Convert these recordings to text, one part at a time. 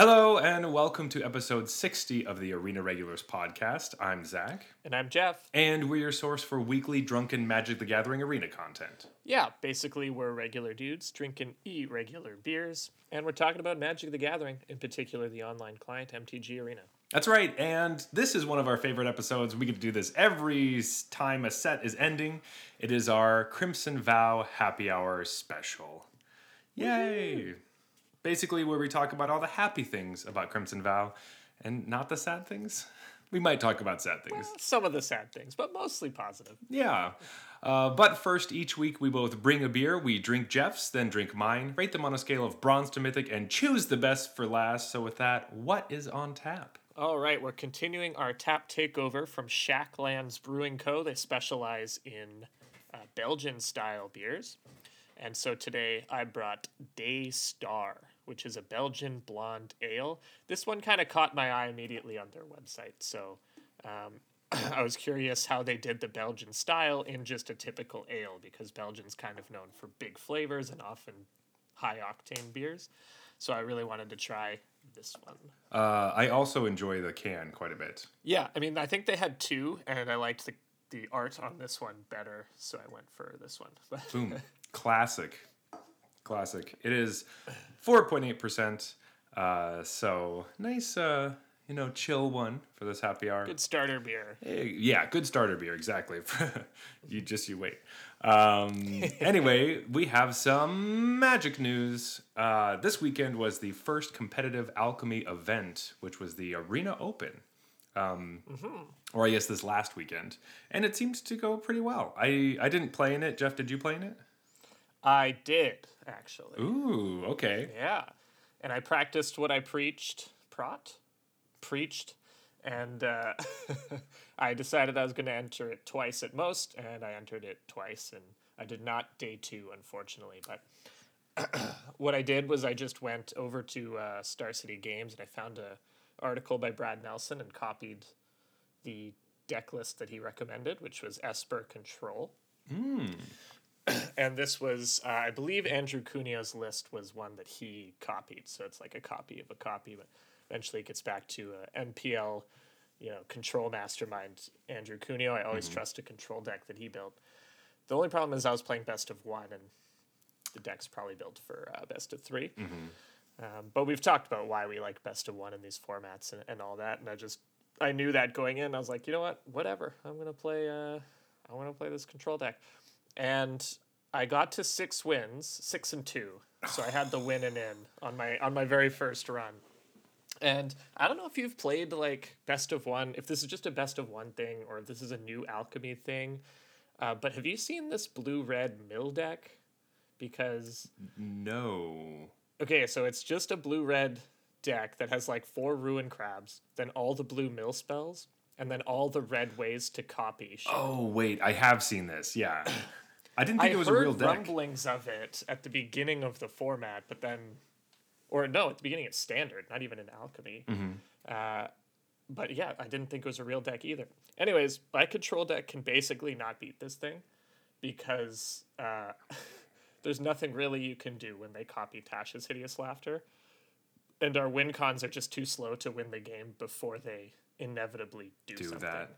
Hello and welcome to episode 60 of the Arena Regulars podcast. I'm Zach, And I'm Jeff. and we're your source for weekly drunken Magic the Gathering arena content. Yeah, basically, we're regular dudes drinking irregular beers, and we're talking about Magic the Gathering, in particular the online client MTG Arena. That's right, and this is one of our favorite episodes. We get to do this every time a set is ending. It is our Crimson Vow Happy Hour special. Yay! Basically, where we talk about all the happy things about Crimson Vow and not the sad things. We might talk about sad things. Some of the sad things, but mostly positive. Yeah. Uh, but first, each week we both bring a beer. We drink Jeff's, then drink mine, rate them on a scale of bronze to mythic, and choose the best for last. So, with that, what is on tap? All right, we're continuing our tap takeover from Shacklands Brewing Co. They specialize in uh, Belgian style beers. And so today I brought Day Star, which is a Belgian blonde ale. This one kind of caught my eye immediately on their website. So um, I was curious how they did the Belgian style in just a typical ale because Belgian's kind of known for big flavors and often high octane beers. So I really wanted to try this one. Uh, I also enjoy the can quite a bit. Yeah, I mean, I think they had two, and I liked the the art on this one better, so I went for this one. Boom. Classic. Classic. It is 4.8%. Uh, so, nice, uh, you know, chill one for this happy hour. Good starter beer. Hey, yeah, good starter beer, exactly. you just you wait. Um, anyway, we have some magic news. Uh, this weekend was the first competitive alchemy event, which was the Arena Open. Um, Or I guess this last weekend, and it seems to go pretty well. I I didn't play in it. Jeff, did you play in it? I did actually. Ooh, okay. Yeah, and I practiced what I preached. Prot, preached, and uh, I decided I was going to enter it twice at most, and I entered it twice, and I did not day two, unfortunately. But what I did was I just went over to uh, Star City Games and I found a article by Brad Nelson and copied the deck list that he recommended, which was Esper Control. and this was, uh, I believe, Andrew Cuneo's list was one that he copied. So it's like a copy of a copy, but eventually it gets back to uh, MPL, you know, control mastermind Andrew Cuneo. I always trust a control deck that he built. The only problem is I was playing best of one, and the deck's probably built for uh, best of 3 Um, but we've talked about why we like best of one in these formats and, and all that, and I just I knew that going in. I was like, you know what, whatever. I'm gonna play. Uh, I want to play this control deck, and I got to six wins, six and two. So I had the win and in on my on my very first run. And I don't know if you've played like best of one, if this is just a best of one thing or if this is a new alchemy thing. Uh, but have you seen this blue red mill deck? Because No. Okay, so it's just a blue red deck that has like four ruin crabs, then all the blue mill spells, and then all the red ways to copy. shit. Oh wait, I have seen this. Yeah. I didn't think I it was heard a real deck. rumblings of it at the beginning of the format, but then, or no, at the beginning of standard, not even in alchemy. Mm-hmm. Uh, but yeah, I didn't think it was a real deck either. Anyways, my control deck can basically not beat this thing because uh, there's nothing really you can do when they copy Tasha's hideous laughter, and our win cons are just too slow to win the game before they inevitably do, Do something. that.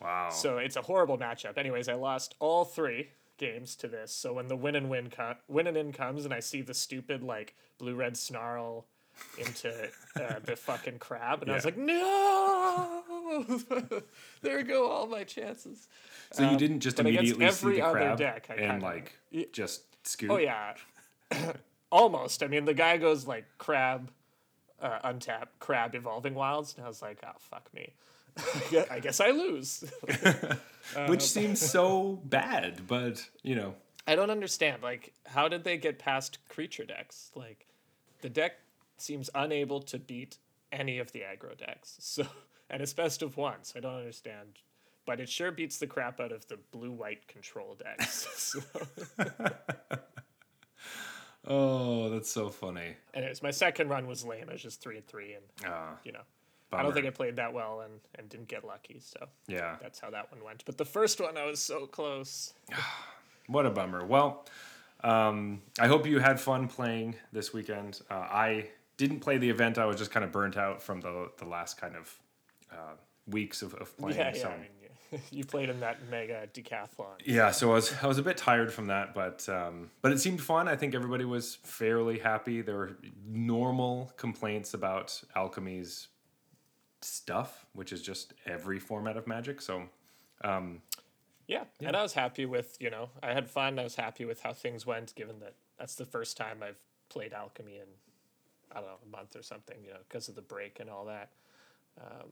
Wow. So it's a horrible matchup. Anyways, I lost all three games to this. So when the win and win co- win and in comes, and I see the stupid like blue red snarl into uh, the fucking crab, and I was like, no, there go all my chances. So you didn't just um, immediately see the other crab deck, I and like just scoot. Oh yeah, almost. I mean, the guy goes like crab, uh, untap, crab, evolving wilds, and I was like, oh fuck me. I guess I lose. which seems so bad, but you know, I don't understand. Like, how did they get past creature decks? Like, the deck seems unable to beat any of the aggro decks. So, and it's best of one. So I don't understand. But it sure beats the crap out of the blue white control decks. so, oh, that's so funny. anyways, my second run was lame. I was just three and three, and Uh, you know, I don't think I played that well and and didn't get lucky. So yeah, that's how that one went. But the first one, I was so close. what a bummer. Well, um, I hope you had fun playing this weekend. Uh, I didn't play the event. I was just kind of burnt out from the the last kind of uh, weeks of, of playing. Yeah, yeah. so I mean, you, played in that mega decathlon. yeah, so I was I was a bit tired from that, but um, but it seemed fun. I think everybody was fairly happy. There were normal complaints about alchemy's stuff, which is just every format of magic. So Yeah, and I was happy with you know I had fun. I was happy with how things went, given that that's the first time I've played alchemy in I don't know a month or something, you know, because of the break and all that. Um,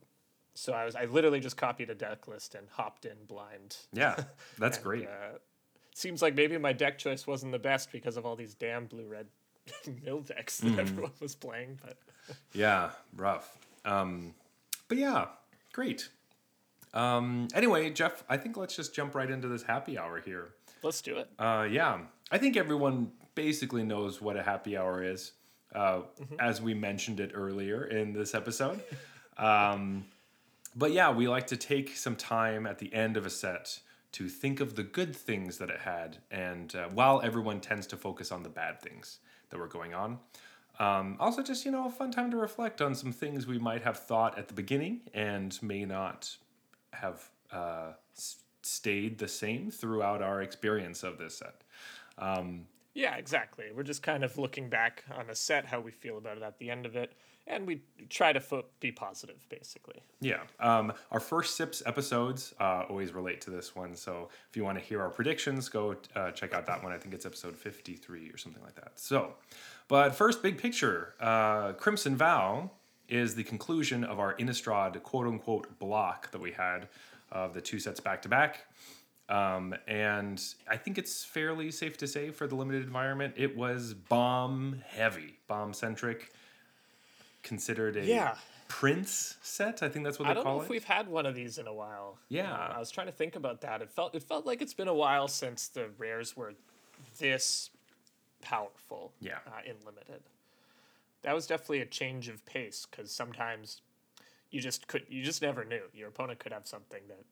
so I was I literally just copied a deck list and hopped in blind. yeah, that's And, great. Uh, seems like maybe my deck choice wasn't the best because of all these damn blue red mill decks that everyone was playing, but Yeah, rough. Um, but yeah, great. Um, anyway, Jeff, I think let's just jump right into this happy hour here. let's do it. Uh, yeah, I think everyone basically knows what a happy hour is, uh, as we mentioned it earlier in this episode. um, but yeah, we like to take some time at the end of a set to think of the good things that it had, and uh, while everyone tends to focus on the bad things that were going on. Um, also, just you know, a fun time to reflect on some things we might have thought at the beginning and may not have uh, stayed the same throughout our experience of this set. Yeah, exactly. We're just kind of looking back on a set, how we feel about it at the end of it, and we try to fo- be positive, basically. Yeah. Um, our first SIPs episodes uh, always relate to this one. So if you want to hear our predictions, go uh, check out that one. I think it's episode 53 or something like that. So, but first, big picture uh, Crimson Vow is the conclusion of our Innistrad quote unquote block that we had of the two sets back to back. Um, and I think it's fairly safe to say for the limited environment, it was bomb heavy, bomb centric, considered a Yeah. Prince set. I think that's what they call it. I don't call know if it. we've had one of these in a while. Yeah. Uh, I was trying to think about that. It felt it felt like it's been a while since the rares were this powerful. Yeah. Uh, in limited. That was definitely a change of pace because sometimes you just could you just never knew your opponent could have something that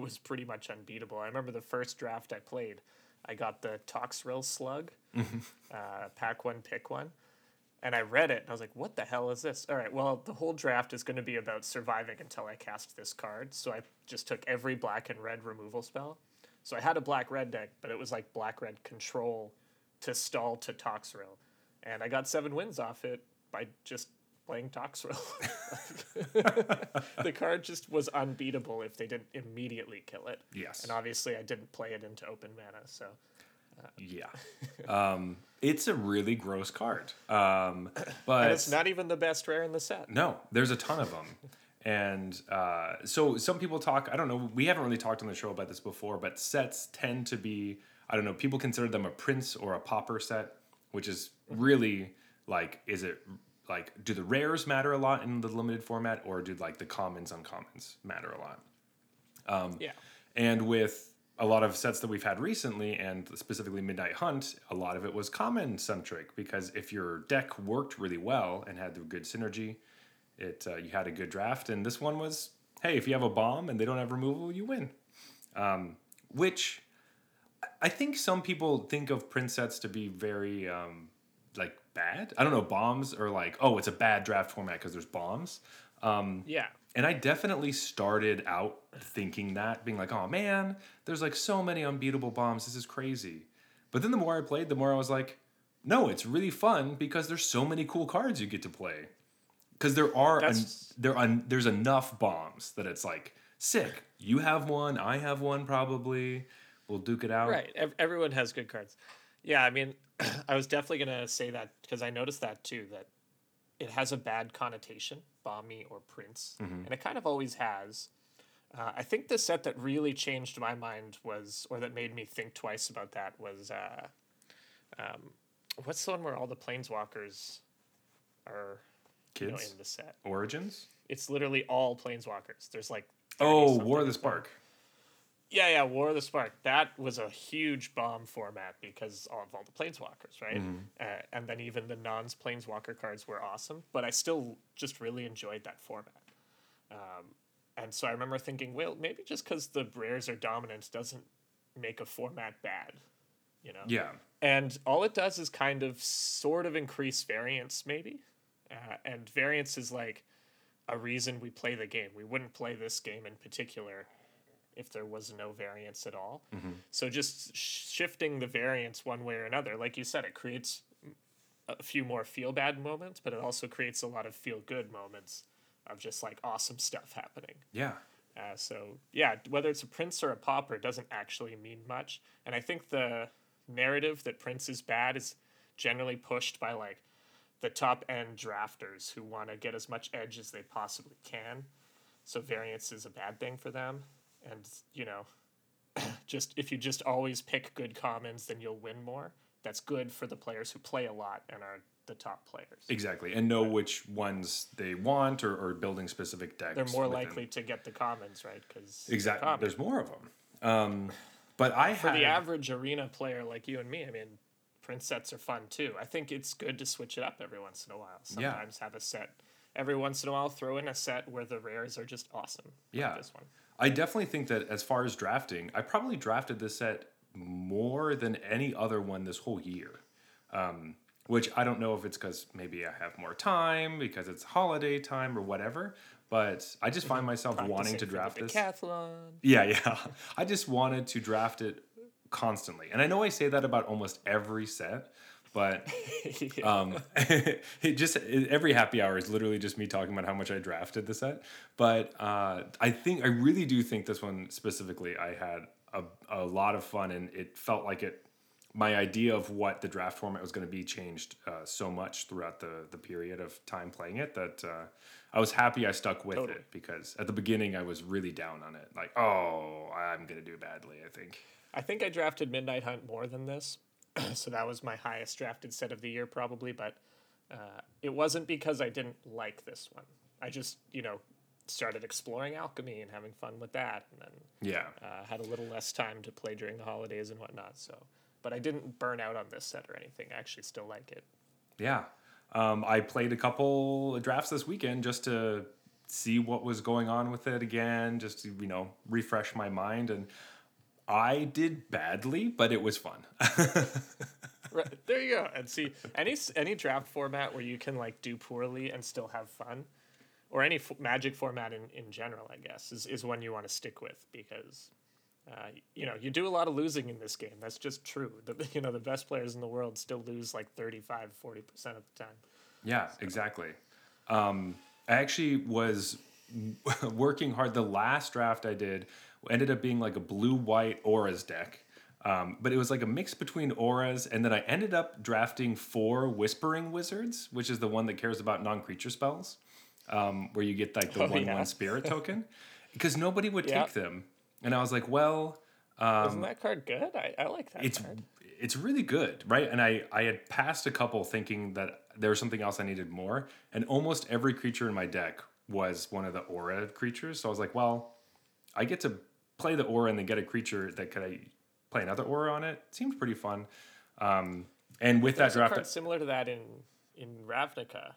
was pretty much unbeatable. I remember the first draft I played, I got the Toxrill Slug, uh, pack one, pick one, and I read it and I was like, "What the hell is this?" All right, well, the whole draft is going to be about surviving until I cast this card. So I just took every black and red removal spell. So I had a black red deck, but it was like black red control to stall to Toxrill, and I got seven wins off it by just playing Toxrill. the card just was unbeatable if they didn't immediately kill it. Yes. And obviously, I didn't play it into open mana, so Yeah. um, it's a really gross card. Um, but and it's not even the best rare in the set. no, there's a ton of them. And uh, so some people talk, I don't know, we haven't really talked on the show about this before, but sets tend to be, I don't know, people consider them a prince or a popper set, which is really like, is it like, do the rares matter a lot in the limited format or do like the commons, uncommons matter a lot? Yeah. And with a lot of sets that we've had recently, and specifically Midnight Hunt, a lot of it was common centric because if your deck worked really well and had the good synergy, it uh, you had a good draft. And this one was, hey, if you have a bomb and they don't have removal, you win. Um, which I think some people think of print sets to be very um, like bad. I don't know, bombs or like, oh, it's a bad draft format because there's bombs. Yeah. And I definitely started out thinking that, being like, oh man, there's like so many unbeatable bombs. This is crazy. But then the more I played, the more I was like, no, it's really fun because there's so many cool cards you get to play. Because there are That's- there un- there's enough bombs that it's like sick. You have one, I have one, probably. We'll duke it out. Right. Ev- everyone has good cards. Yeah, I mean, I was definitely going to say that because I noticed that too, that it has a bad connotation, Bomby or Prince. And it kind of always has. Uh, I think the set that really changed my mind was, or that made me think twice about that was, uh, um, what's the one where all the planeswalkers are you know, in the set? Origins. It's literally all planeswalkers. There's like Oh, War of the. Spark. Yeah, yeah, War of the Spark. That was a huge bomb format because of all the planeswalkers, right? Uh, and then even the non's planeswalker cards were awesome, but I still just really enjoyed that format. Um, and so I remember thinking, well, maybe just because the rares are dominant doesn't make a format bad, you know? Yeah. And all it does is kind of sort of increase variance, maybe. uh, and variance is like a reason we play the game. We wouldn't play this game in particular if there was no variance at all. So just sh- shifting the variance one way or another, like you said, it creates a few more feel bad moments, but it also creates a lot of feel good moments of just like awesome stuff happening. Yeah. Uh, so yeah, whether it's a Prince or a Pauper doesn't actually mean much, and I think the narrative that Prince is bad is generally pushed by like the top end drafters who want to get as much edge as they possibly can. So variance is a bad thing for them, and you know, just if you just always pick good commons, then you'll win more. That's good for the players who play a lot and are the top players. Exactly. And know which ones they want or, or building specific decks. They're more likely to get the commons, right? Because Exactly. There's more of them. Um, but I for had, the average arena player like you and me, I mean, print sets are fun too. I think it's good to switch it up every once in a while. Yeah. Sometimes have a set. Every once in a while, throw in a set where the rares are just awesome. like Yeah. this one. I definitely think that as far as drafting, I probably drafted this set more than any other one this whole year. Um, which I don't know if it's because maybe I have more time, because it's holiday time or whatever. But I just find myself wanting to draft this. decathlon. Yeah, yeah. I just wanted to draft it constantly. And I know I say that about almost every set, but um, it just it, every happy hour is literally just me talking about how much I drafted the set. But uh, I think I really do think this one specifically, I had a, a lot of fun, and it felt like it. My idea of what the draft format was going to be changed uh, so much throughout the the period of time playing it that uh, I was happy I stuck with Totally. it because at the beginning I was really down on it, like oh I'm going to do badly. I think. I think I drafted Midnight Hunt more than this, so that was my highest drafted set of the year probably. But uh, it wasn't because I didn't like this one. I just you know started exploring alchemy and having fun with that, and then Yeah. uh, had a little less time to play during the holidays and whatnot. So, but I didn't burn out on this set or anything. I actually still like it. Yeah. Um, I played a couple drafts this weekend just to see what was going on with it again, just to, you know, refresh my mind. And I did badly, but it was fun. Right there you go. And see any any draft format where you can like do poorly and still have fun, or any f- magic format in, in general, I guess, is, is one you want to stick with because. Uh, you know, you do a lot of losing in this game. That's just true. The, you know, the best players in the world still lose like 35, 40% of the time. yeah, exactly. Um, I actually was working hard. The last draft I did ended up being like a blue white auras deck. Um, but it was like a mix between auras, and then I ended up drafting four Whispering Wizards, which is the one that cares about non creature spells, um, where you get like the Oh, 1 yeah. 1 spirit token. Because nobody would Yeah. take them. And I was like, well, um, Isn't that card good? I, I like that it's card. it's really good, right? And I I had passed a couple thinking that there was something else I needed more, and almost every creature in my deck was one of the aura creatures. So I was like, well, I get to play the aura and then get a creature that could I play another aura on it. Seemed pretty fun. Um, and with that There's a draft, card similar to that in in Ravnica.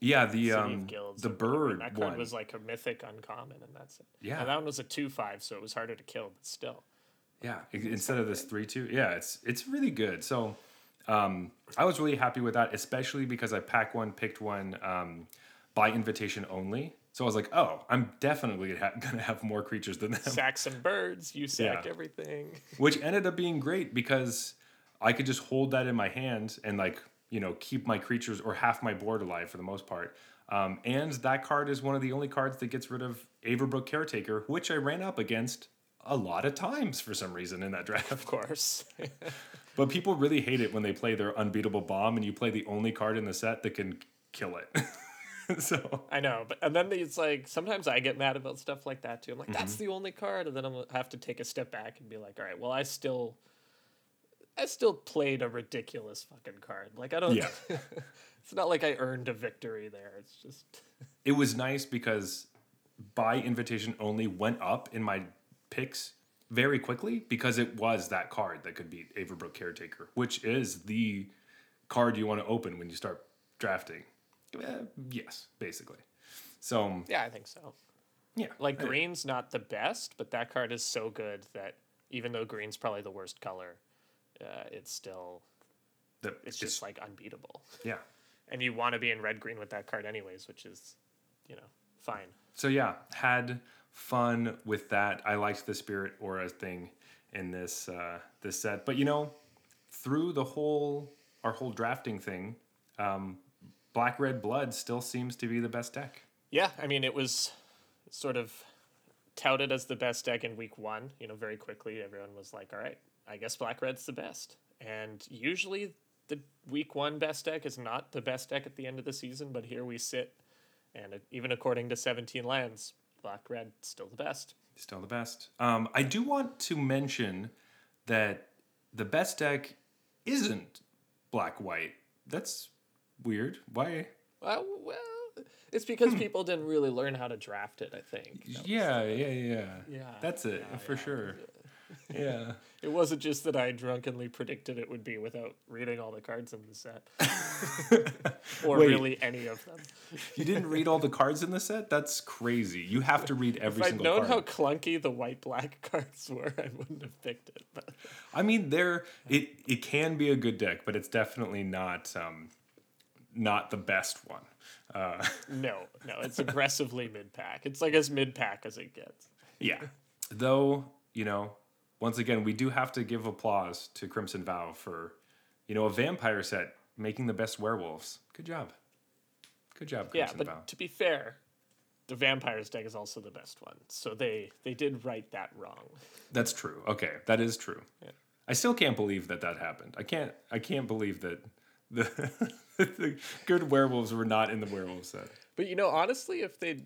yeah, the um, the or whatever, and bird That card one. was like a mythic uncommon, and that's it. Yeah. And that one was a two five, so it was harder to kill, but still. Yeah, instead of this three two, yeah, it's it's really good. So um, I was really happy with that, especially because I pack one, picked one um, by invitation only. So I was like, oh, I'm definitely ha- gonna have more creatures than them, Sack some birds, you sack Yeah. everything. which ended up being great because I could just hold that in my hand and like you know keep my creatures or half my board alive for the most part. Um, and that card is one of the only cards that gets rid of Avabruck Caretaker, which I ran up against a lot of times for some reason in that draft. Of course. But people really hate it when they play their unbeatable bomb and you play the only card in the set that can kill it. so I know, but and then it's like sometimes I get mad about stuff like that too. I'm like, that's Mm-hmm. the only card, and then I'm have to take a step back and be like, all right, well, I still, I still played a ridiculous fucking card. Like I don't. Yeah. it's not like I earned a victory there. It's just. it was nice because by invitation only went up in my picks very quickly because it was that card that could beat Avabruck Caretaker, which is the card you want to open when you start drafting. Eh, yes, basically. So Yeah, I think so. yeah, Like eh, green's not the best, but that card is so good that even though green's probably the worst color, uh, it's still the- it's just like unbeatable. Yeah. and you want to be in red green with that card anyways, which is, you know, fine. So yeah, had fun with that. I liked the spirit aura thing in this uh, this set, but you know, through the whole our whole drafting thing, um, black red blood still seems to be the best deck. Yeah, I mean, it was sort of touted as the best deck in week one. You know, very quickly, everyone was like, all right, I guess black red's the best. And usually, the week one best deck is not the best deck at the end of the season, but here we sit. And even according to 17 lands, black red still the best. Still the best. Um, I do want to mention that the best deck isn't black white. That's weird. Why? Well, well it's because people didn't really learn how to draft it. I think. That was- Yeah, yeah, yeah. Yeah, That's it yeah, for yeah. sure. Yeah. It wasn't just that I drunkenly predicted it would be without reading all the cards in the set, or Wait. really any of them. You didn't read all the cards in the set? That's crazy. You have to read every If I'd known card. how clunky the white black cards were, I wouldn't have picked it. But I mean, there it it can be a good deck, but it's definitely not um, not the best one. Uh, no, no, it's aggressively mid pack. It's like as mid pack as it gets. yeah. Though you know, once again, we do have to give applause to Crimson Vow for you know a vampire set making the best werewolves. Good job. Good job, Crimson Yeah, but Vow. to be fair, the vampires deck is also the best one. So they they did write that wrong. That's true. Okay, that is true. I still can't believe that that happened. I can't. I can't believe that the, the good werewolves were not in the werewolf set. But you know, honestly, if they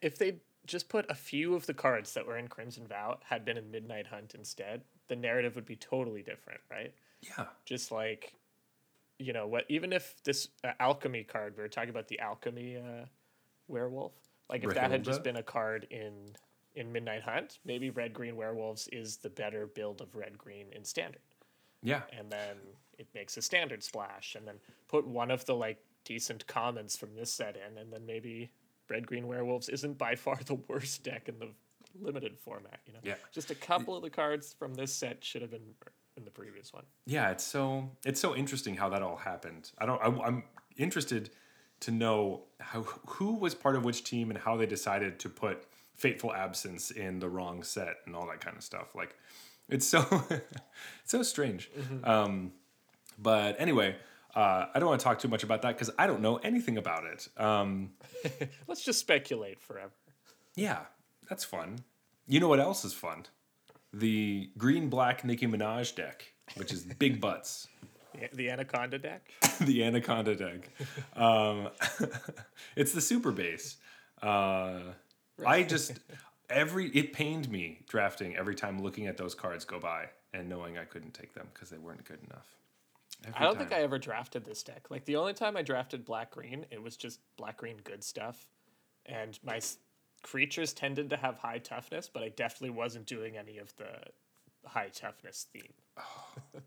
if they just put a few of the cards that were in Crimson Vow had been in Midnight Hunt instead, the narrative would be totally different, right? Yeah. Just like you know what even if this uh, alchemy card we were talking about the alchemy uh, werewolf like if that had just been a card in in midnight hunt maybe red green werewolves is the better build of red green in standard Yeah. and then it makes a standard splash and then put one of the like decent commons from this set in and then maybe red green werewolves isn't by far the worst deck in the limited format you know Yeah. just a couple of the cards from this set should have been in the previous one Yeah. It's so it's so interesting how that all happened. I don't. I, I'm interested to know how who was part of which team and how they decided to put fateful absence in the wrong set and all that kind of stuff. Like, it's so it's so strange. Um, but anyway. Uh, I don't want to talk too much about that because I don't know anything about it. Um, let's just speculate forever Yeah, that's fun. You know what else is fun? The green black Nicki Minaj deck, which is big butts. the, the anaconda deck the Anaconda deck. Um, it's the super base. Uh, I just every it pained me drafting every time looking at those cards go by and knowing I couldn't take them because they weren't good enough. Every I don't think I ever drafted this deck. Like the only time I drafted black green, it was just black green good stuff, and my s- creatures tended to have high toughness, but I definitely wasn't doing any of the high toughness theme.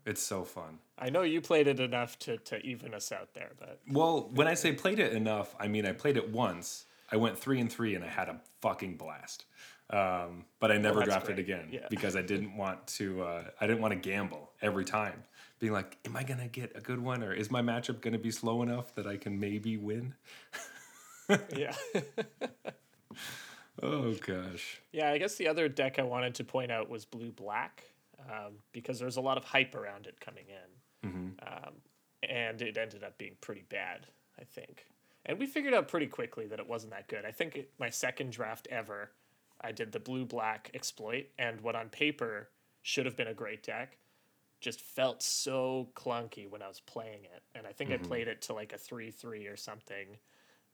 It's so fun. I know you played it enough to to even us out there, but Well, when I say played it enough, I mean I played it once. I went three and three, and I had a fucking blast. Um, but I never that's drafted great. again Yeah. because I didn't want to. Uh, I didn't want to gamble every time, being like, "Am I gonna get a good one, or is my matchup gonna be slow enough that I can maybe win?" yeah, Oh gosh. yeah. I guess the other deck I wanted to point out was blue black, um, because there's a lot of hype around it coming in. um, and it ended up being pretty bad, I think. And we figured out pretty quickly that it wasn't that good. I think it, my second draft ever, I did the blue black exploit, and what on paper should have been a great deck just felt so clunky when I was playing it. And I think I played it to like a 3 3 or something,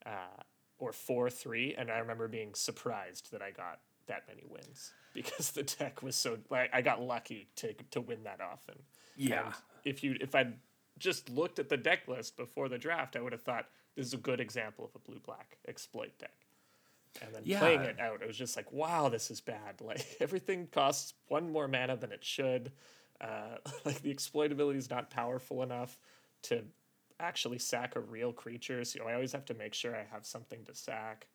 uh, or 4 3. And I remember being surprised that I got that many wins because the deck was so like I got lucky to to win that often. Yeah. And if you if I'd just looked at the deck list before the draft, I would have thought this is a good example of a blue black exploit deck. And then playing it out, it was just like, wow, this is bad. Like everything costs one more mana than it should. Uh, like the exploitability is not powerful enough to actually sack a real creature. So I always have to make sure I have something to sack.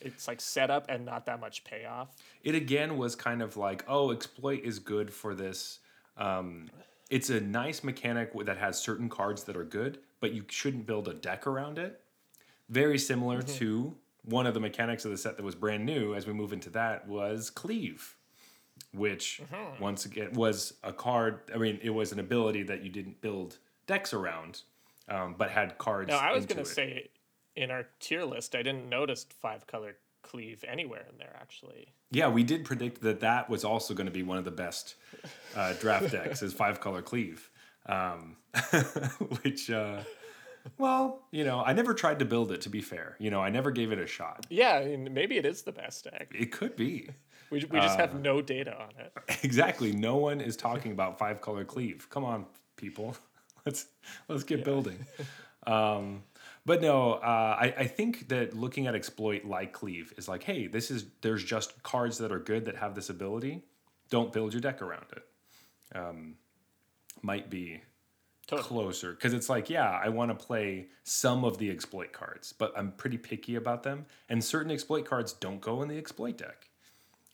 It's like setup and not that much payoff. It again was kind of like, oh, exploit is good for this. Um, it's a nice mechanic that has certain cards that are good, but you shouldn't build a deck around it. Very similar to one of the mechanics of the set that was brand new as we move into that was cleave, which once again was a card. I mean, it was an ability that you didn't build decks around, um, but had cards. No, I was gonna say in our tier list, I didn't notice five color cleave anywhere in there actually. Yeah, we did predict that that was also going to be one of the best uh, draft decks is five color cleave, um, which, uh, well, you know, I never tried to build it. To be fair, you know, I never gave it a shot. Yeah, I mean, maybe it is the best deck. It could be We, we just Uh, have no data on it. exactly. No one is talking about five color cleave. Come on, people, let's let's get building. Um, but no, uh, I, I think that looking at exploit like cleave is like, hey, this is there's just cards that are good that have this ability. Don't build your deck around it. Um, might be Totally. closer because it's like, yeah, I want to play some of the exploit cards, but I'm pretty picky about them. And certain exploit cards don't go in the exploit deck.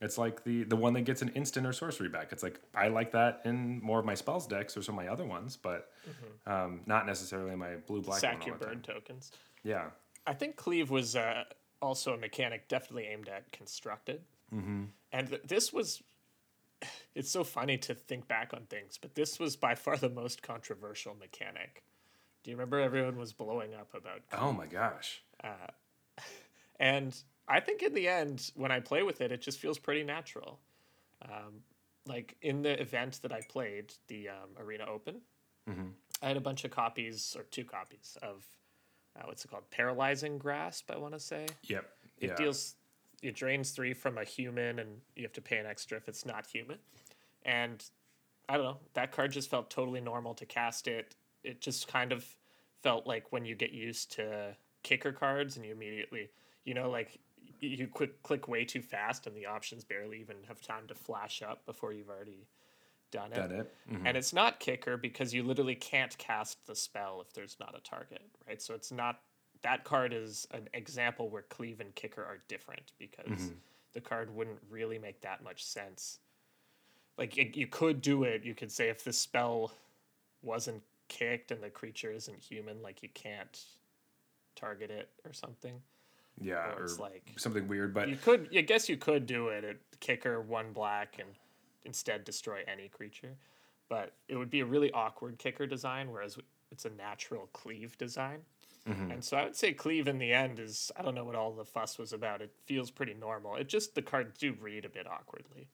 It's like the the one that gets an instant or sorcery back. It's like I like that in more of my spells decks or some of my other ones, but um, not necessarily my blue black Sack your the time. burn tokens. Yeah, I think cleave was uh, also a mechanic definitely aimed at constructed. Mm-hmm. And th- this was. It's so funny to think back on things, but this was by far the most controversial mechanic. Do you remember everyone was blowing up about Oh my gosh. And I think in the end, when I play with it, it just feels pretty natural. Um, like in the event that I played, the um, Arena Open, I had a bunch of copies, or two copies, of uh, what's it called? Paralyzing Grasp, I want to say. Yep. It yeah. deals, it drains three from a human, and you have to pay an extra if it's not human. And I don't know, that card just felt totally normal to cast it. It just kind of felt like when you get used to kicker cards and you immediately, you know, like you click click way too fast and the options barely even have time to flash up before you've already done it. Done it. Mhm. And it's not kicker because you literally can't cast the spell if there's not a target, right? So it's not that card is an example where cleave and kicker are different because the card wouldn't really make that much sense. Like y- you could do it, you could say if the spell wasn't kicked and the creature isn't human, like you can't target it or something. Yeah. Or Or it's like something weird, but you could I guess you could do it at kicker one black and instead destroy any creature. But it would be a really awkward kicker design, whereas it's a natural cleave design. Mm-hmm. And so I would say cleave in the end is I don't know what all the fuss was about. It feels pretty normal. It just the cards do read a bit awkwardly.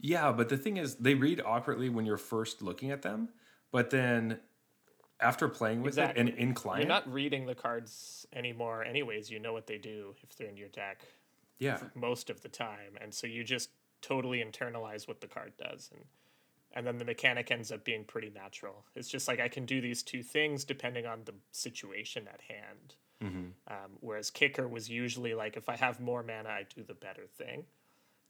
Yeah, but the thing is, they read awkwardly when you're first looking at them, but then after playing with it and in client, You're not reading the cards anymore anyways. You know what they do if they're in your deck yeah, most of the time. And so you just totally internalize what the card does and and then the mechanic ends up being pretty natural. It's just like I can do these two things depending on the situation at hand. Um, whereas kicker was usually like if I have more mana, I do the better thing.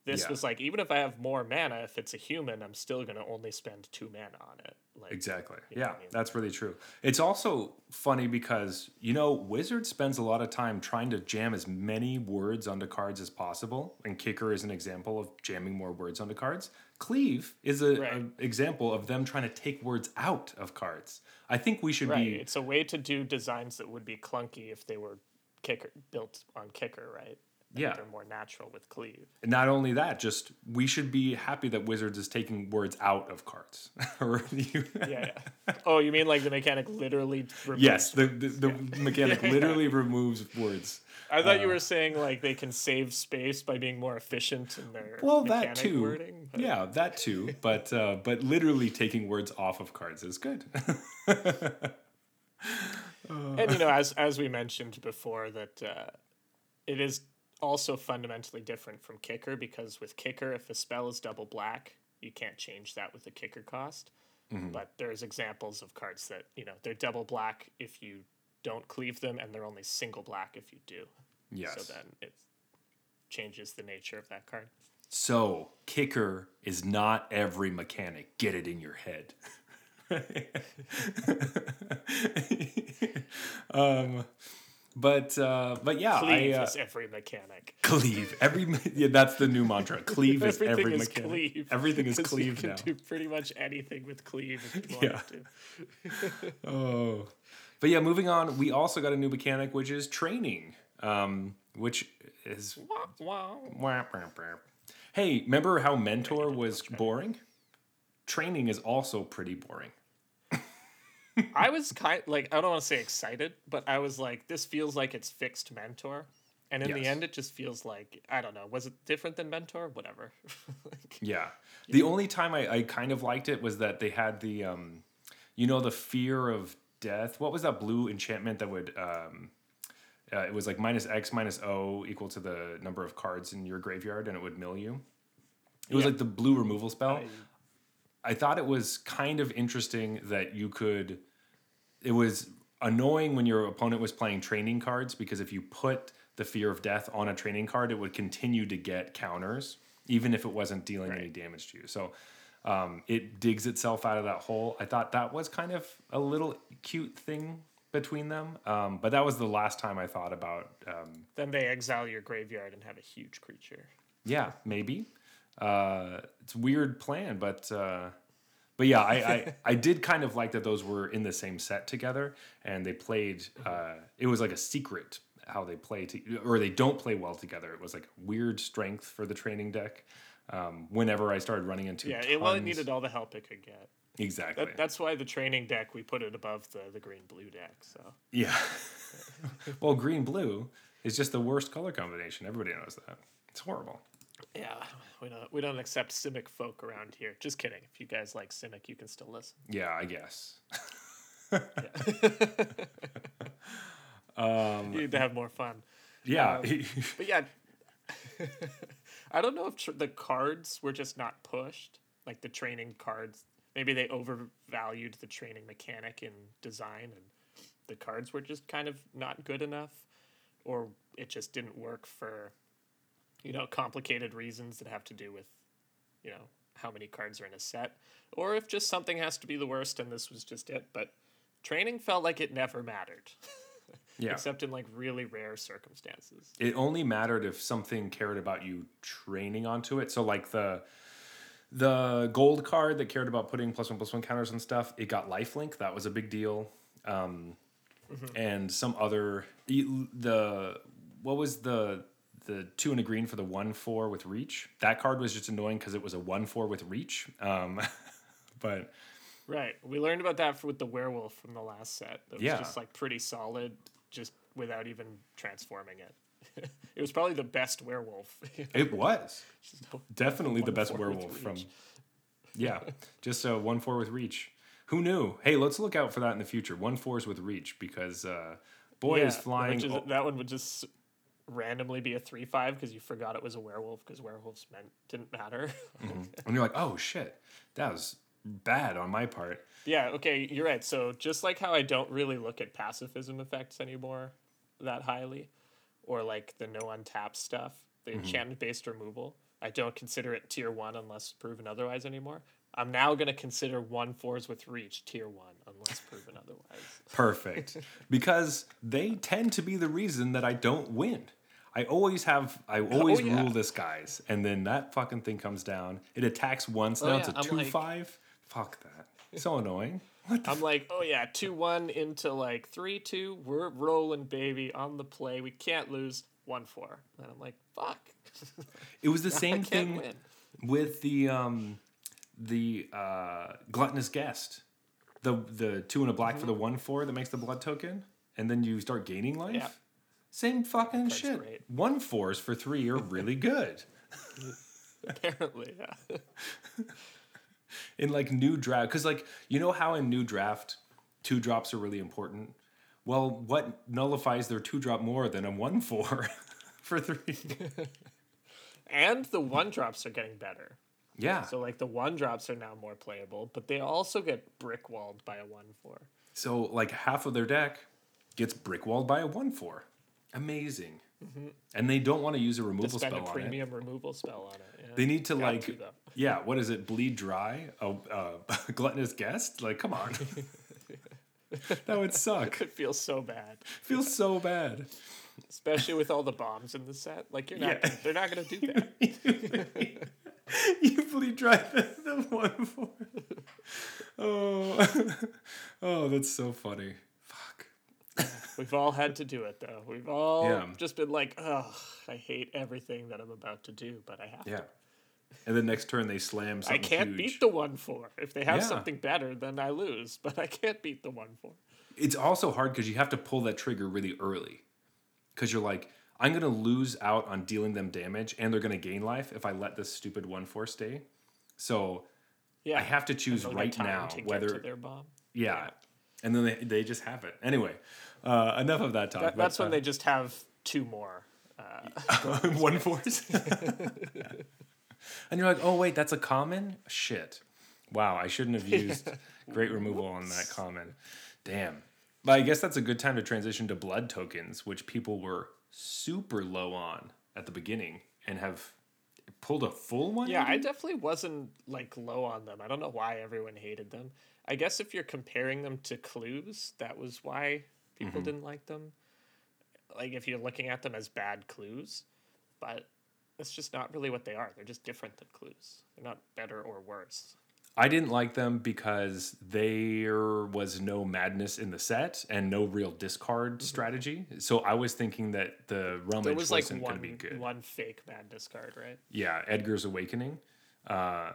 This Yeah. was like even if I have more mana, if it's a human, I'm still gonna only spend two mana on it. Like exactly. You know Yeah, I mean? that's really true. It's also funny because you know Wizard spends a lot of time trying to jam as many words onto cards as possible, and Kicker is an example of jamming more words onto cards. Cleave is a, Right. example of them trying to take words out of cards. I think we should Right. be It's a way to do designs that would be clunky if they were kicker built on kicker, right? And Yeah. They're more natural with cleave. not only that, just we should be happy that Wizards is taking words out of cards. you, Yeah, yeah. Oh, you mean like the mechanic literally removes yes, the the, the mechanic Yeah. literally removes words. I thought Uh. you were saying like they can save space by being more efficient in their Well, that too. wording. Yeah, that too. But uh, but literally taking words off of cards is good. And you know, as as we mentioned before, that uh, it is also fundamentally different from kicker because with kicker, if a spell is double black, you can't change that with the kicker cost. Mm-hmm. But there's examples of cards that you know they're double black if you don't cleave them, and they're only single black if you do. yes. So then it changes the nature of that card. So, kicker is not every mechanic. Get it in your head. um, but uh, but yeah, Cleave I, uh, is every mechanic. cleave every. Yeah, that's the new mantra. Cleave is every is mechanic. cleave. Everything is cleave you now. can do pretty much anything with cleave if you Yeah. want to. Oh, but yeah, moving on. We also got a new mechanic, which is training, um, which is. Wah. Hey, remember how Mentor was boring? Training is also pretty boring. I was kind like I don't want to say excited, but I was like, this feels like it's fixed Mentor, and in the end, it just feels like I don't know. Was it different than Mentor? Whatever. like, Yeah. The only time I, I kind of liked it was that they had the, um, you know, the fear of death. What was that blue enchantment that would, um, uh, it was like minus X minus O equal to the number of cards in your graveyard and it would mill you. It was like the blue removal spell. I- I thought it was kind of interesting that you could. It was annoying when your opponent was playing training cards because if you put the fear of death on a training card, it would continue to get counters, even if it wasn't dealing any damage to you. So um, it digs itself out of that hole. I thought that was kind of a little cute thing between them, um, but that was the last time I thought about. Um, then they exile your graveyard and have a huge creature. yeah, maybe. Uh, it's a weird plan, but uh, but yeah, I, I I did kind of like that those were in the same set together, and they played. Uh, it was like a secret how they play, to, or they don't play well together. It was like weird strength for the training deck. Um, whenever I started running into Yeah, it, well, it needed all the help it could get. exactly That, that's why the training deck we put it above the the green blue deck. So yeah. well, green blue is just the worst color combination. Everybody knows that. It's horrible. Yeah, we don't we don't accept Simic folk around here. Just kidding. If you guys like Simic, you can still listen. Yeah, I guess. you need to have more fun. Yeah. Um, but yeah, I don't know if tr- the cards were just not pushed, like the training cards. Maybe they overvalued the training mechanic in design, and the cards were just kind of not good enough, or it just didn't work for, you know, complicated reasons that have to do with, you know, how many cards are in a set, or if just something has to be the worst and this was just it. But training felt like it never mattered, yeah. except in like really rare circumstances. it only mattered if something cared about you training onto it. So like the the gold card that cared about putting plus one plus one counters and stuff, it got lifelink. That was a big deal. Um, And some other the the- what was the the two and a green for the one four with reach. That card was just annoying because it was a one four with reach. Um, but Right. We learned about that for, with the werewolf from the last set. That was Yeah. just like pretty solid, just without even transforming it. it was probably the best werewolf. it was definitely the best werewolf from. Yeah, just a one four with reach. Who knew? Hey, let's look out for that in the future. One fours with reach because uh, boy is flying. is- that one would just randomly be a three five because you forgot it was a werewolf because werewolves meant didn't matter. and you're like, oh shit, that was bad on my part. yeah. Okay. You're right. So just like how I don't really look at pacifism effects anymore that highly, or like the no untap stuff, the Mm-hmm. enchantment based removal. I don't consider it tier one unless proven otherwise anymore. I'm now gonna consider one fours with reach tier one unless proven otherwise. Perfect, because they tend to be the reason that I don't win. I always have, I always Oh, yeah. rule this guys, and then that fucking thing comes down. It attacks once. Oh, now yeah, it's a I'm two like- five. Fuck that. So annoying. I'm like, oh yeah, two one into like three two. We're rolling, baby, on the play. We can't lose. One four. And I'm like, fuck. It was the same thing win. with the um the uh gluttonous guest. The the two and a black for the mm-hmm. one four that makes the blood token, and then you start gaining life. Yeah. Same fucking That's shit. great. One fours for three are really good. Apparently, yeah. in like new draft, because like you know how in new draft two drops are really important. Well, what nullifies their two drop more than a one four for three? And the one drops are getting better. Yeah. So like the one drops are now more playable, but they also get brick walled by a one four. So like half of their deck gets brick walled by a one four. Amazing. And they don't want to use a removal spell a on it. premium removal spell on it. Yeah. They need to Got like to, yeah, what is it? Bleed dry? A uh, gluttonous guest? Like come on. that would suck. It feels so bad, Feels so bad. especially with all the bombs in the set. Like you're not, Yeah. they're not gonna do that. You bleed dry the, the one four. Oh, oh, that's so funny. Fuck. We've all had to do it though. We've all Yeah. just been like, oh, I hate everything that I'm about to do, but I have Yeah. to. And the next turn they slam I can't huge. beat the one four. If they have Yeah. something better, then I lose. But I can't beat the one four. it's also hard because you have to pull that trigger really early. Because you're like, I'm gonna lose out on dealing them damage, and they're gonna gain life if I let this stupid one four stay. So Yeah, I have to choose right now to get whether to their bomb. yeah. and then they, they just have it anyway. Uh, enough of that talk. That, but, that's when uh, they just have two more. Uh, one force. and you're like, oh wait, that's a common. Shit. Wow, I shouldn't have used great removal on that common. Damn. But I guess that's a good time to transition to blood tokens, which people were super low on at the beginning and have pulled a full one. yeah, I definitely wasn't like low on them. I don't know why everyone hated them. I guess if you're comparing them to clues, that was why people Mm-hmm. didn't like them. Like if you're looking at them as bad clues, but it's just not really what they are. They're just different than clues. They're not better or worse. I didn't like them because there was no madness in the set and no real discard strategy. So I was thinking that the rummage Mm-hmm. There was like wasn't going one to be good. one fake madness card, right? Yeah, Edgar's Awakening, uh,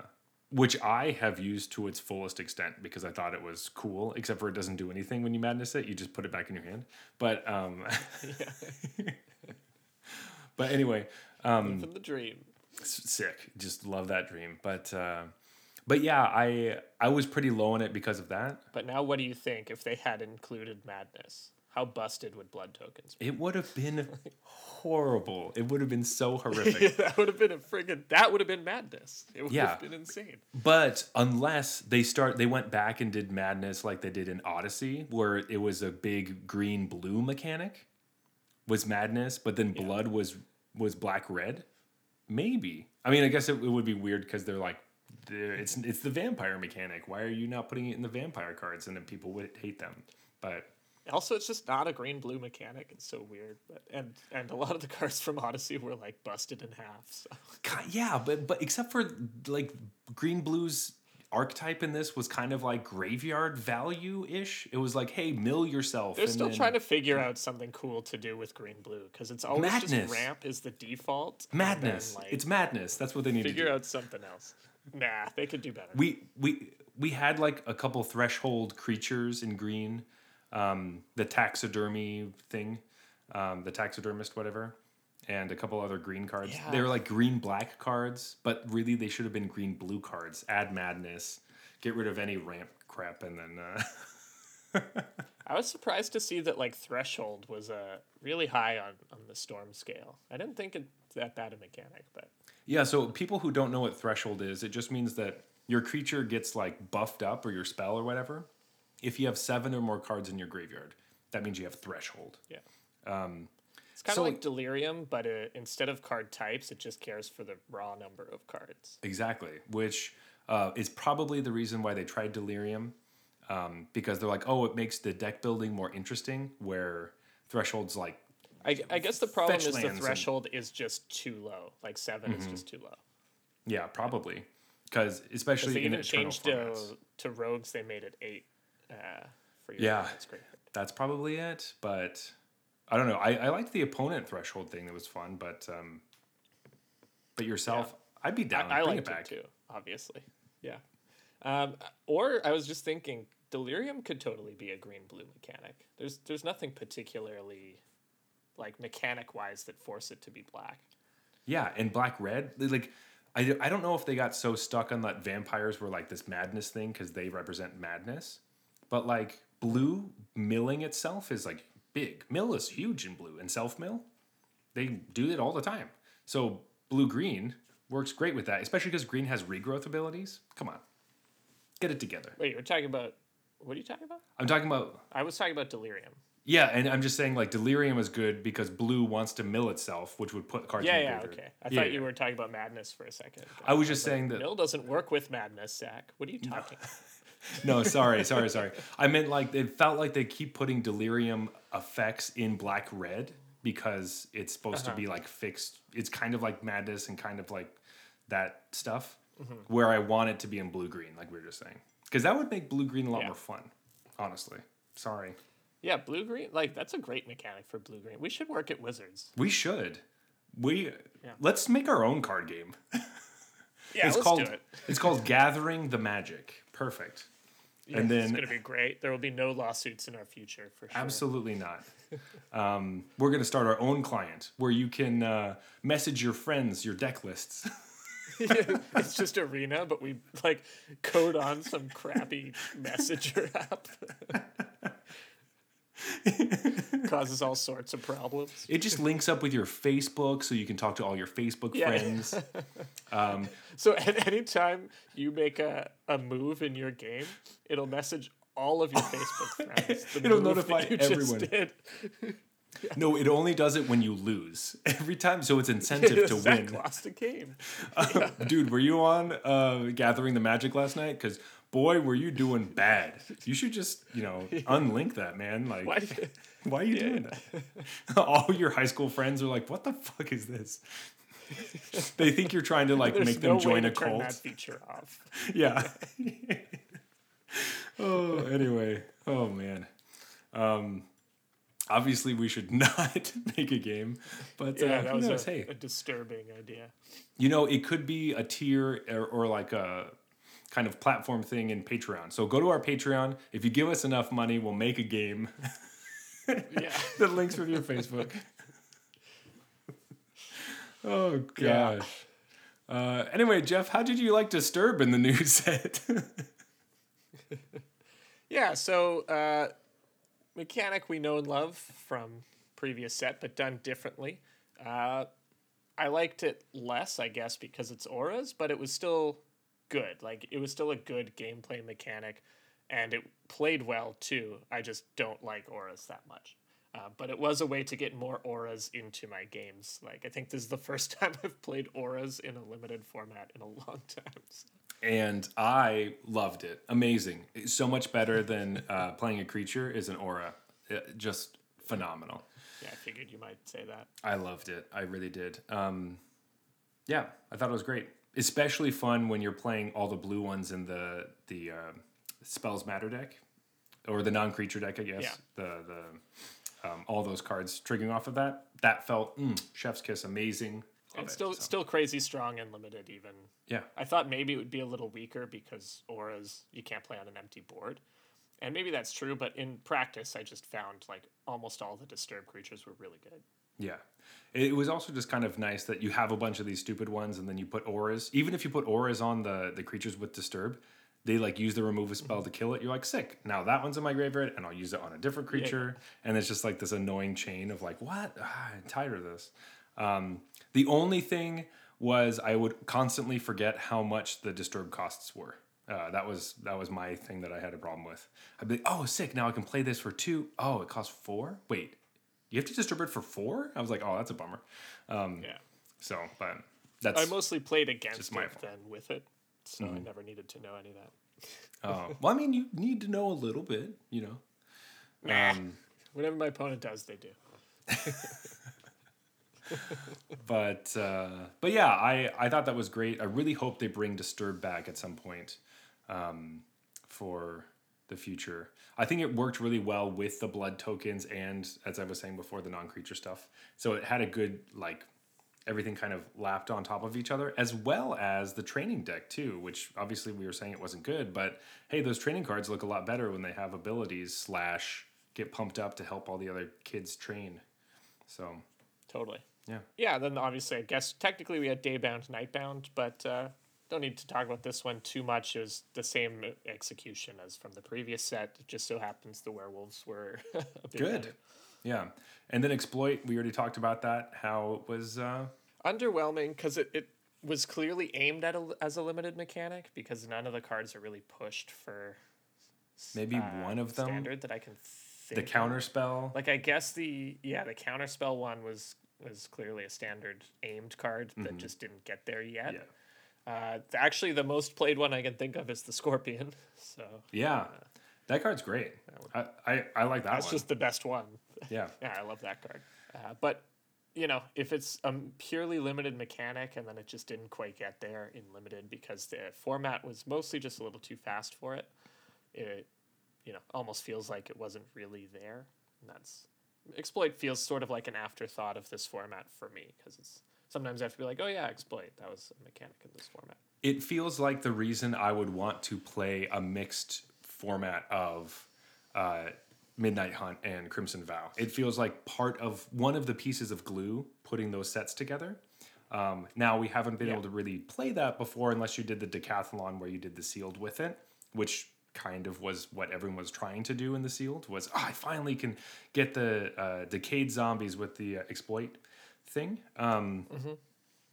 which I have used to its fullest extent because I thought it was cool. Except for it doesn't do anything when you madness it; you just put it back in your hand. But um, but anyway, um, From the dream. sick. Just love that dream. But uh, but yeah, I I was pretty low on it because of that. But now, what do you think if they had included madness? How busted would blood tokens be? It would have been horrible. It would have been so horrific. that would have been a friggin' that would have been madness. It would Yeah. have been insane. But unless they start, they went back and did madness like they did in Odyssey, where it was a big green blue mechanic, was madness, but then blood was was black red. Maybe. I mean, I guess it, it would be weird because they're like, Uh, it's it's the vampire mechanic. Why are you not putting it in the vampire cards? And then people would hate them. But Also, it's just not a green blue mechanic. It's so weird. But and and a lot of the cards from Odyssey were like busted in half. So God, yeah, but but except for like green blues archetype in this was kind of like graveyard value ish. It was like, hey, mill yourself. they're still then- trying to figure out something cool to do with green blue because it's always Madness. just ramp is the default. and then, madness. like, it's madness. That's what they need to figure out something else. Nah, they could do better. We we we had like a couple threshold creatures in green, um, the taxidermy thing, um, the taxidermist, whatever, and a couple other green cards. They were like green black cards, but really they should have been green blue cards. Add madness, get rid of any ramp crap, and then. Uh, I was surprised to see that like threshold was uh, really high on on the storm scale. I didn't think it that bad a mechanic, but Yeah, so people who don't know what threshold is, it just means that your creature gets like buffed up or your spell or whatever. If you have seven or more cards in your graveyard, that means you have threshold. yeah. it's kind of so- like delirium, but uh, instead of card types, it just cares for the raw number of cards. Exactly, which uh, is probably the reason why they tried Delirium, um, because they're like, oh, it makes the deck building more interesting. Where threshold's like, I, I guess the problem is the threshold and- is just too low. Like 7 is just too low. yeah, probably, because especially they in even eternal changed to, formats. to rogues, they made it eight uh, for your Yeah. That's great. That's probably it, but I don't know. I, I liked the opponent threshold thing; that was fun. But um, but yourself, I'd be down. I, I liked it it, too, obviously. Yeah. Um, or I was just thinking, delirium could totally be a green blue mechanic. There's there's nothing particularly like mechanic wise that force it to be black. Yeah, and black red, like I, I don't know if they got so stuck on that vampires were like this madness thing because they represent madness, but like blue milling itself is like big. Mill is huge in blue, and self mill, they do it all the time. So blue green works great with that, especially because green has regrowth abilities. Come on, get it together. Wait, you're talking about what are you talking about? I'm talking about I was talking about delirium. Yeah, and I'm just saying like delirium is good because blue wants to mill itself, which would put cards. Yeah, in yeah, okay. I Yeah, thought you were talking about madness for a second. I was just saying that Mill doesn't work with madness, Zach. What are you talking? about? No, sorry, sorry, sorry. I meant like it felt like they keep putting delirium effects in black red because it's supposed to uh-huh. be like fixed. It's kind of like madness and kind of like that stuff. Mm-hmm. Where I want it to be in blue green, like we were just saying, because that would make blue green a lot Yeah. more fun. Honestly, sorry. Yeah, blue green. Like that's a great mechanic for blue green. We should work at Wizards. We should. We let's make our own card game. Yeah, it's let's called do it. it's called Gathering the Magic. Perfect. and then it's gonna be great. There will be no lawsuits in our future for sure. Absolutely not. Um, we're going to start our own client where you can uh, message your friends your deck lists. it's just arena, but we like code on some crappy messenger app. Causes all sorts of problems. it just links up with your Facebook so you can talk to all your Facebook Yeah. friends. So at any time you make a, a move in your game, it'll message all of your Facebook friends. It'll notify you just everyone. did. No, it only does it when you lose. Every time, so it's incentive to Zach win. lost a game. Dude, were you on uh, Gathering the Magic last night? Because boy, were you doing bad. You should just, you know, unlink that, man. Like, Why why, you, are you doing that? all your high school friends are like, "What the fuck is this?" they think you're trying to like there's make no them join way a cult. that feature off. yeah. oh, anyway. Oh man. Um, obviously we should not make a game, but Yeah, uh, that was knows? a, hey, a disturbing idea. you know, it could be a tier or, or like a kind of platform thing in Patreon. So go to our Patreon. If you give us enough money, we'll make a game Yeah. that links with your Facebook. oh Yeah. gosh. Uh, anyway, Jeff, how did you like Disturb in the new set? Yeah, so uh, mechanic we know and love from previous set, but done differently. Uh, I liked it less, I guess, because it's auras, but it was still good. Like it was still a good gameplay mechanic, and it played well too. I just don't like auras that much. Uh, but it was a way to get more auras into my games. Like I think this is the first time I've played auras in a limited format in a long time. So. and I loved it. Amazing. It's so much better than uh, playing a creature is an aura. It- just phenomenal. Yeah, I figured you might say that. I loved it. I really did. Um, yeah, I thought it was great. Especially fun when you're playing all the blue ones in the the uh, spells matter deck or the non creature deck. I guess Yeah. the the um, all those cards triggering off of that. That felt mm, chef's kiss. Amazing. Love And it. still, So, still crazy strong and limited. Even yeah. I thought maybe it would be a little weaker because auras you can't play on an empty board, and maybe that's true. But in practice, I just found like almost all the disturbed creatures were really good. Yeah. It was also just kind of nice that you have a bunch of these stupid ones and then you put auras. Even if you put auras on the, the creatures with disturb, they like use the remove a spell to kill it. You're like, sick. Now that one's in my graveyard and I'll use it on a different creature. And it's just like this annoying chain of like, what? Ah, I'm tired of this. Um, the only thing was I would constantly forget how much the disturb costs were. Uh, that was that was my thing that I had a problem with. I'd be like, oh, sick! Now I can play this for two. Oh, it costs four. Wait, you have to disturb it for four? I was like, oh, that's a bummer. Um, Yeah, so, but that's I mostly played against my it than with it, so I never needed to know any of that. oh, well. I mean, you need to know a little bit, you know. Nah. Um, Whatever my opponent does, they do. but uh, but yeah, I I thought that was great. I really hope they bring Disturb back at some point um, for the future. I think it worked really well with the blood tokens and, as I was saying before, the non-creature stuff. So it had a good like everything kind of lapped on top of each other, as well as the training deck too. Which obviously we were saying it wasn't good, but hey, those training cards look a lot better when they have abilities slash get pumped up to help all the other kids train. So Totally. yeah. Yeah, then obviously, I guess technically we had Daybound, Nightbound, but uh, don't need to talk about this one too much. It was the same execution as from the previous set. It just so happens the werewolves were a bit Good. Yeah. And then exploit, we already talked about that, how it was uh Underwhelming because it, it was clearly aimed at a, as a limited mechanic because none of the cards are really pushed for maybe uh, one of them. standard that I can The think of. counter spell. Like I guess the yeah the counter spell one was was clearly a standard aimed card that just didn't get there yet. Yeah. Uh, actually, the most played one I can think of is the Scorpion. So Yeah. That card's great. I, I, I like that that's one. just the best one. yeah. yeah, I love that card. Uh, but you know, if it's a purely limited mechanic and then it just didn't quite get there in limited because the format was mostly just a little too fast for it, it you know almost feels like it wasn't really there. And that's exploit feels sort of like an afterthought of this format for me because it's sometimes I have to be like, oh yeah, exploit that was a mechanic in this format. It feels like the reason I would want to play a mixed format of uh, Midnight Hunt and Crimson Vow. It feels like part of one of the pieces of glue putting those sets together. Um, now we haven't been Yeah. able to really play that before unless you did the decathlon where you did the sealed with it, which kind of was what everyone was trying to do in the sealed was "Ah, I finally can get the uh, decayed zombies with the uh, exploit thing. Um,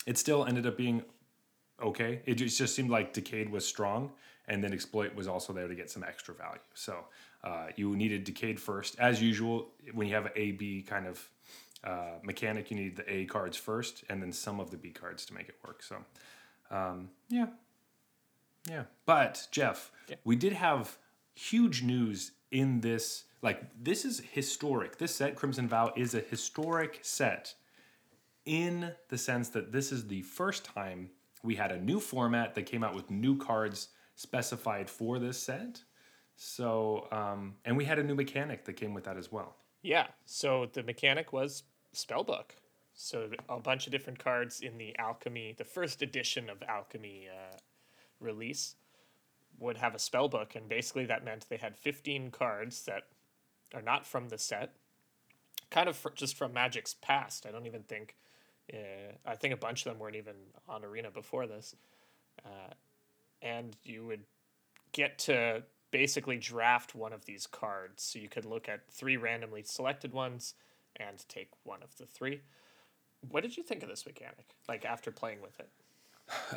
It still ended up being okay. It just, just seemed like Decayed was strong, and then Exploit was also there to get some extra value. So uh, you needed Decayed first, as usual. When you have an A B kind of uh, mechanic, you need the A cards first, and then some of the B cards to make it work. So um, yeah, yeah. But Jeff, Yeah. we did have huge news in this. Like this is historic. This set, Crimson Vow, is a historic set in the sense that this is the first time we had a new format that came out with new cards specified for this set. So, um, and we had a new mechanic that came with that as well. Yeah. So the mechanic was spellbook. So a bunch of different cards in the alchemy, the first edition of alchemy uh, release, would have a spellbook, and basically that meant they had fifteen cards that are not from the set, kind of fr- just from Magic's past. I don't even think. Uh, I think a bunch of them weren't even on Arena before this, uh, and you would get to basically draft one of these cards. So you could look at three randomly selected ones and take one of the three. What did you think of this mechanic? Like after playing with it?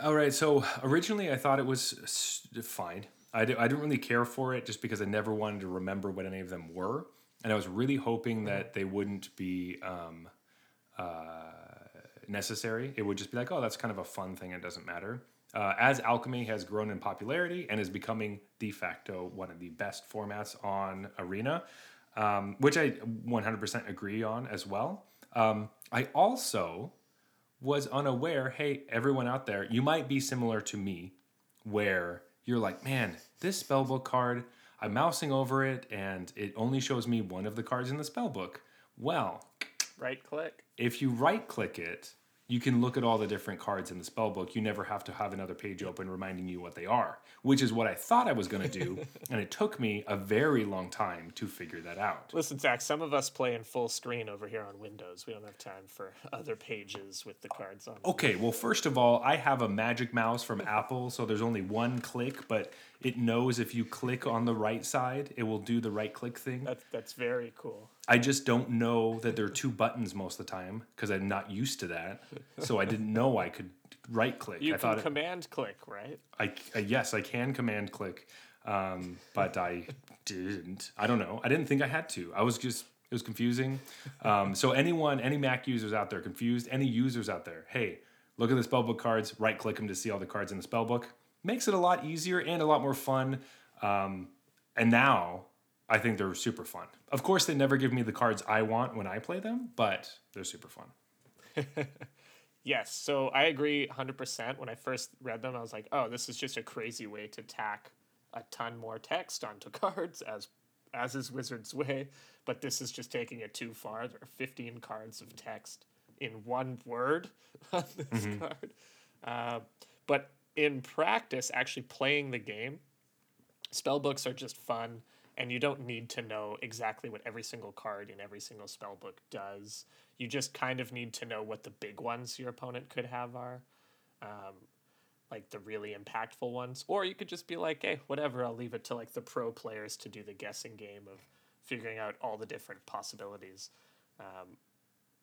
All right. So originally I thought it was fine. I, I didn't really care for it just because I never wanted to remember what any of them were. And I was really hoping that they wouldn't be um, uh, necessary. It would just be like, oh, that's kind of a fun thing. It doesn't matter. Uh, as alchemy has grown in popularity and is becoming de facto one of the best formats on Arena, um, which I 100% agree on as well. Um, I also was unaware hey, everyone out there, you might be similar to me, where you're like, man, this spellbook card, I'm mousing over it and it only shows me one of the cards in the spellbook. Well, Right click. if you right click it, you can look at all the different cards in the spell book. You never have to have another page open reminding you what they are, which is what I thought I was going to do. and it took me a very long time to figure that out. Listen, Zach, some of us play in full screen over here on Windows. We don't have time for other pages with the cards on. Okay, well, first of all, I have a magic mouse from Apple, so there's only one click, but it knows if you click on the right side, it will do the right click thing. That's that's very cool. I just don't know that there are two buttons most of the time because I'm not used to that. So I didn't know I could right click. You I can thought it- command click, right? I, I yes, I can command click, um, but I didn't. I don't know. I didn't think I had to. I was just it was confusing. Um, so anyone, any Mac users out there confused, any users out there, hey, look at the spellbook cards. Right click them to see all the cards in the spellbook. Makes it a lot easier and a lot more fun. Um, and now I think they're super fun. Of course, they never give me the cards I want when I play them, but they're super fun. Yes, so I agree 100%. When I first read them, I was like, oh, this is just a crazy way to tack a ton more text onto cards, as as is Wizard's Way. But this is just taking it too far. There are 15 cards of text in one word on this card. Uh, but in practice, actually playing the game, spellbooks are just fun and you don't need to know exactly what every single card in every single spellbook does. You just kind of need to know what the big ones your opponent could have are um, like the really impactful ones. Or you could just be like hey whatever i'll leave it to like the pro players to do the guessing game of figuring out all the different possibilities. Um,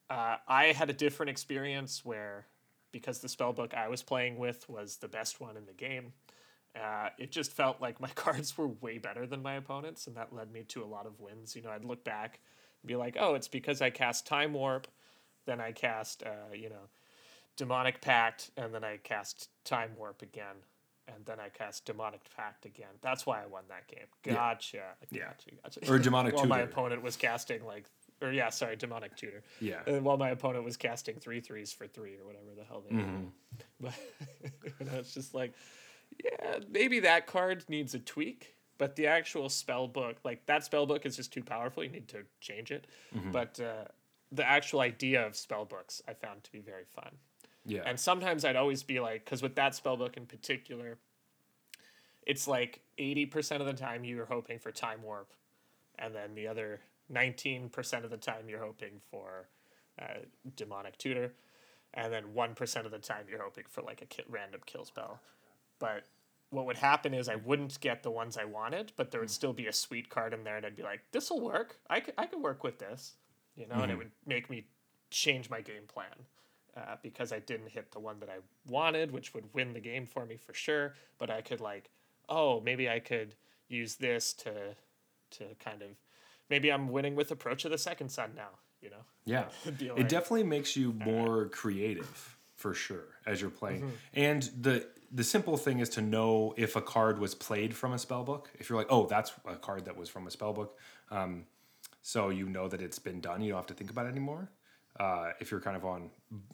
uh, i had a different experience where because the spellbook i was playing with was the best one in the game uh, it just felt like my cards were way better than my opponents, and that led me to a lot of wins. You know, I'd look back and be like, oh, it's because I cast Time Warp, then I cast, uh, you know, Demonic Pact, and then I cast Time Warp again, and then I cast Demonic Pact again. That's why I won that game. Gotcha. Yeah. Gotcha. Gotcha. Or Demonic While my opponent was casting like, or yeah, sorry, Demonic Tutor. Yeah. And while my opponent was casting three threes for three or whatever the hell they Mm-hmm. were. But you know, it's just like, yeah, maybe that card needs a tweak. but the actual spell book, like that spell book, is just too powerful. You need to change it. But uh, the actual idea of spell books, I found to be very fun. Yeah. And sometimes I'd always be like, because with that spell book in particular, it's like 80% of the time you're hoping for time warp, and then the other 19% of the time you're hoping for uh, demonic tutor, and then 1% of the time you're hoping for like a ki- random kill spell. But what would happen is I wouldn't get the ones I wanted, but there would still be a sweet card in there, and I'd be like, this will work. I could, I could work with this, you know, and it would make me change my game plan uh, because I didn't hit the one that I wanted, which would win the game for me for sure. But I could like, oh, maybe I could use this to to kind of maybe I'm winning with approach of the second sun now. You know, Yeah. It like- definitely makes you more creative for sure as you're playing. Mm-hmm. And the the simple thing is to know if a card was played from a spell book. If you're like, oh, that's a card that was from a spell book, um, so you know that it's been done. You don't have to think about it anymore. Uh, if you're kind of on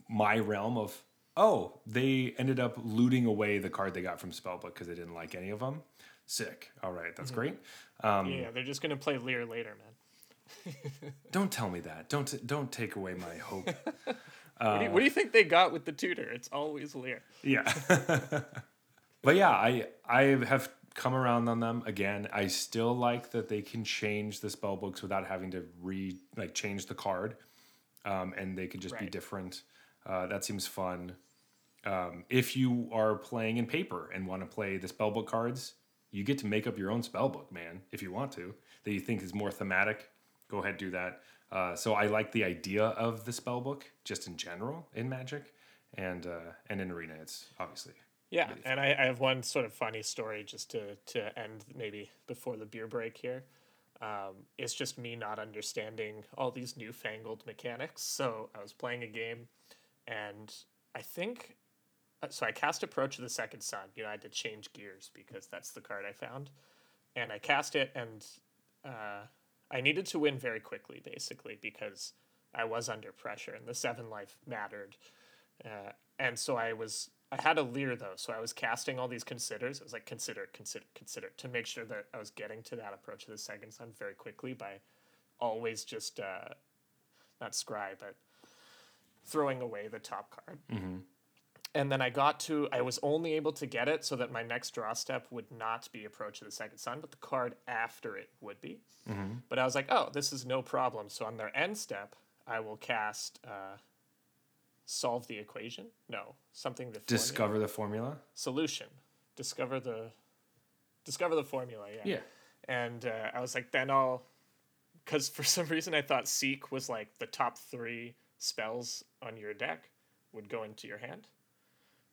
my realm of, oh, they ended up looting away the card they got from spellbook because they didn't like any of them. Sick. All right, that's great. Um, yeah, they're just gonna play Lier later, man. Don't tell me that. Don't don't take away my hope. what, do you, what do you think they got with the tutor? It's always Lier. Yeah. but yeah, I I have come around on them again. I still like that they can change the spell books without having to re like change the card, um, and they could just be different. Uh, that seems fun. Um, if you are playing in paper and want to play the spellbook cards, you get to make up your own spell book, man. If you want to, that you think is more thematic, go ahead do that. Uh, so I like the idea of the spell book just in general in Magic, and uh, and in Arena, it's obviously Yeah, and I, I have one sort of funny story just to to end maybe before the beer break here. Um, it's just me not understanding all these newfangled mechanics. So I was playing a game, and I think so. I cast Approach of the Second Sun. You know, I had to change gears because that's the card I found, and I cast it, and uh, I needed to win very quickly, basically because I was under pressure, and the seven life mattered. Uh, and so I was I had a Lier though, so I was casting all these considers. I was like consider, consider, consider to make sure that I was getting to that approach of the second sun very quickly by always just uh, not scry but throwing away the top card. And then I got to I was only able to get it so that my next draw step would not be approach of the second sun, but the card after it would be. But I was like, oh, this is no problem. So on their end step, I will cast. Uh, solve the equation? No, something the formula. discover the formula. solution. Discover the discover the formula. Yeah. Yeah. And uh, I was like, then I'll, because for some reason I thought Seek was like the top three spells on your deck would go into your hand,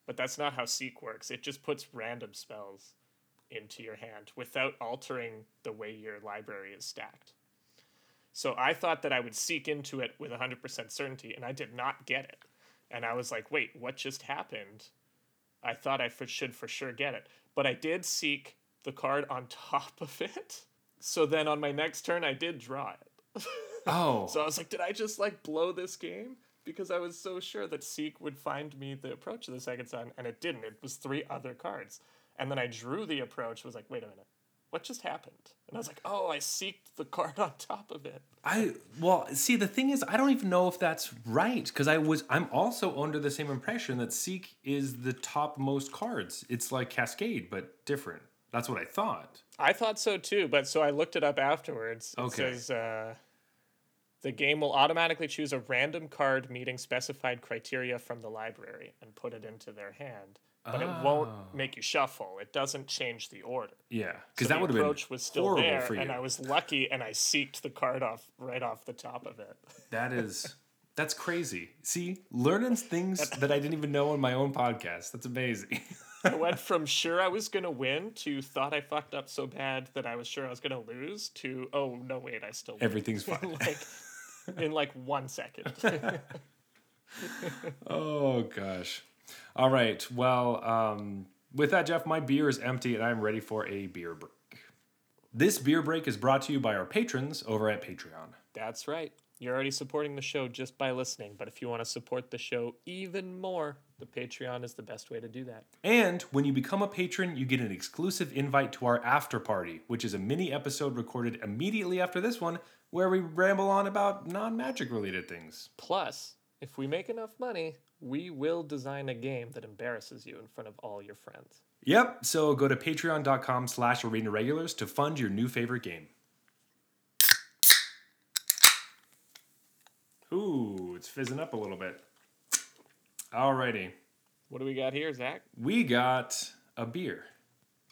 but that's not how Seek works. It just puts random spells into your hand without altering the way your library is stacked. So I thought that I would seek into it with 100% certainty, and I did not get it. And I was like, wait, what just happened? I thought I for, should for sure get it. But I did seek the card on top of it. So then on my next turn, I did draw it. Oh, So I was like, did I just like blow this game? Because I was so sure that Seek would find me the approach of the second sun, and it didn't. It was three other cards. And then I drew the approach, was like, wait a minute, what just happened? And I was like, oh, I seeked the card on top of it. I well see the thing is I don't even know if that's right because I was I'm also under the same impression that Seek is the top most cards. It's like Cascade but different. That's what I thought. I thought so too, but so I looked it up afterwards. It Okay. says uh, the game will automatically choose a random card meeting specified criteria from the library and put it into their hand, but it won't Oh. make you shuffle. It doesn't change the order. Yeah, So because that the would have been approach was still horrible there, for you. and I was lucky, and I seeked the card off right off the top of it. That is that's crazy. See, learning things that I didn't even know on my own podcast. That's amazing. I went from sure I was gonna win to thought I fucked up so bad that I was sure I was gonna lose to oh no wait I still win. Everything's fine. like in like one second. Oh gosh. All right. Well, um, with that, Jeff, my beer is empty and I'm ready for a beer break. This beer break is brought to you by our patrons over at Patreon. That's right. You're already supporting the show just by listening, but if you want to support the show even more, the Patreon is the best way to do that. And when you become a patron, you get an exclusive invite to our after party, which is a mini episode recorded immediately after this one, where we ramble on about non magic related things. Plus, if we make enough money, we will design a game that embarrasses you in front of all your friends. Yep, so go to patreon.com slash arena regulars to fund your new favorite game. Ooh, it's fizzing up a little bit. Alrighty. What do we got here, Zach? We got a beer.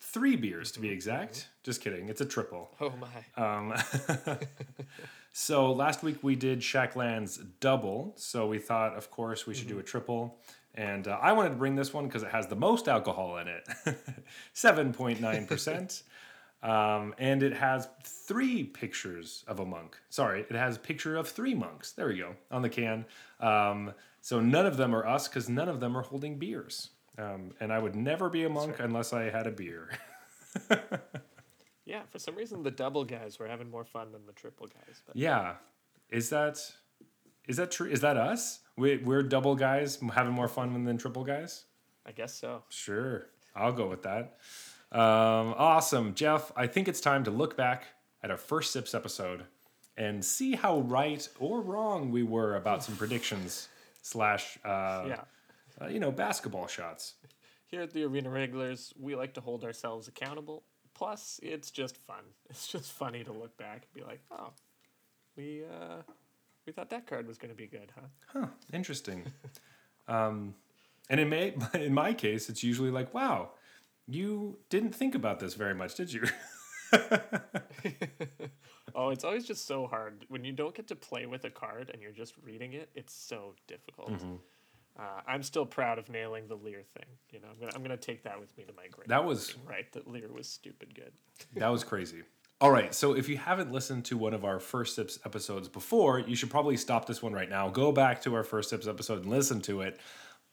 Three beers to be exact. Just kidding. It's a triple. Oh my. Um, so last week we did Shackland's double. So we thought, of course, we should do a triple. And uh, I wanted to bring this one because it has the most alcohol in it 7.9%. um, and it has three pictures of a monk. Sorry, it has a picture of three monks. There we go on the can. Um, so none of them are us because none of them are holding beers. Um, and I would never be a monk unless I had a beer. Yeah, for some reason the double guys were having more fun than the triple guys. But Yeah, is that is that true? Is that us? We, we're double guys having more fun than triple guys. I guess so. Sure, I'll go with that. Um, awesome, Jeff. I think it's time to look back at our first sips episode and see how right or wrong we were about some predictions slash uh, Yeah. Uh, you know basketball shots. Here at the Arena Regulars, we like to hold ourselves accountable. Plus, it's just fun. It's just funny to look back and be like, oh, we uh, we thought that card was going to be good, huh? Huh, interesting. um, and in my in my case, it's usually like, wow, you didn't think about this very much, did you? Oh, it's always just so hard when you don't get to play with a card and you're just reading it. It's so difficult. Mm-hmm. Uh, I'm still proud of nailing the Lier thing. You know, I'm gonna I'm gonna take that with me to my grave. That was right. That Lier was stupid good. that was crazy. All right, so if you haven't listened to one of our first sips episodes before, you should probably stop this one right now. Go back to our first sips episode and listen to it.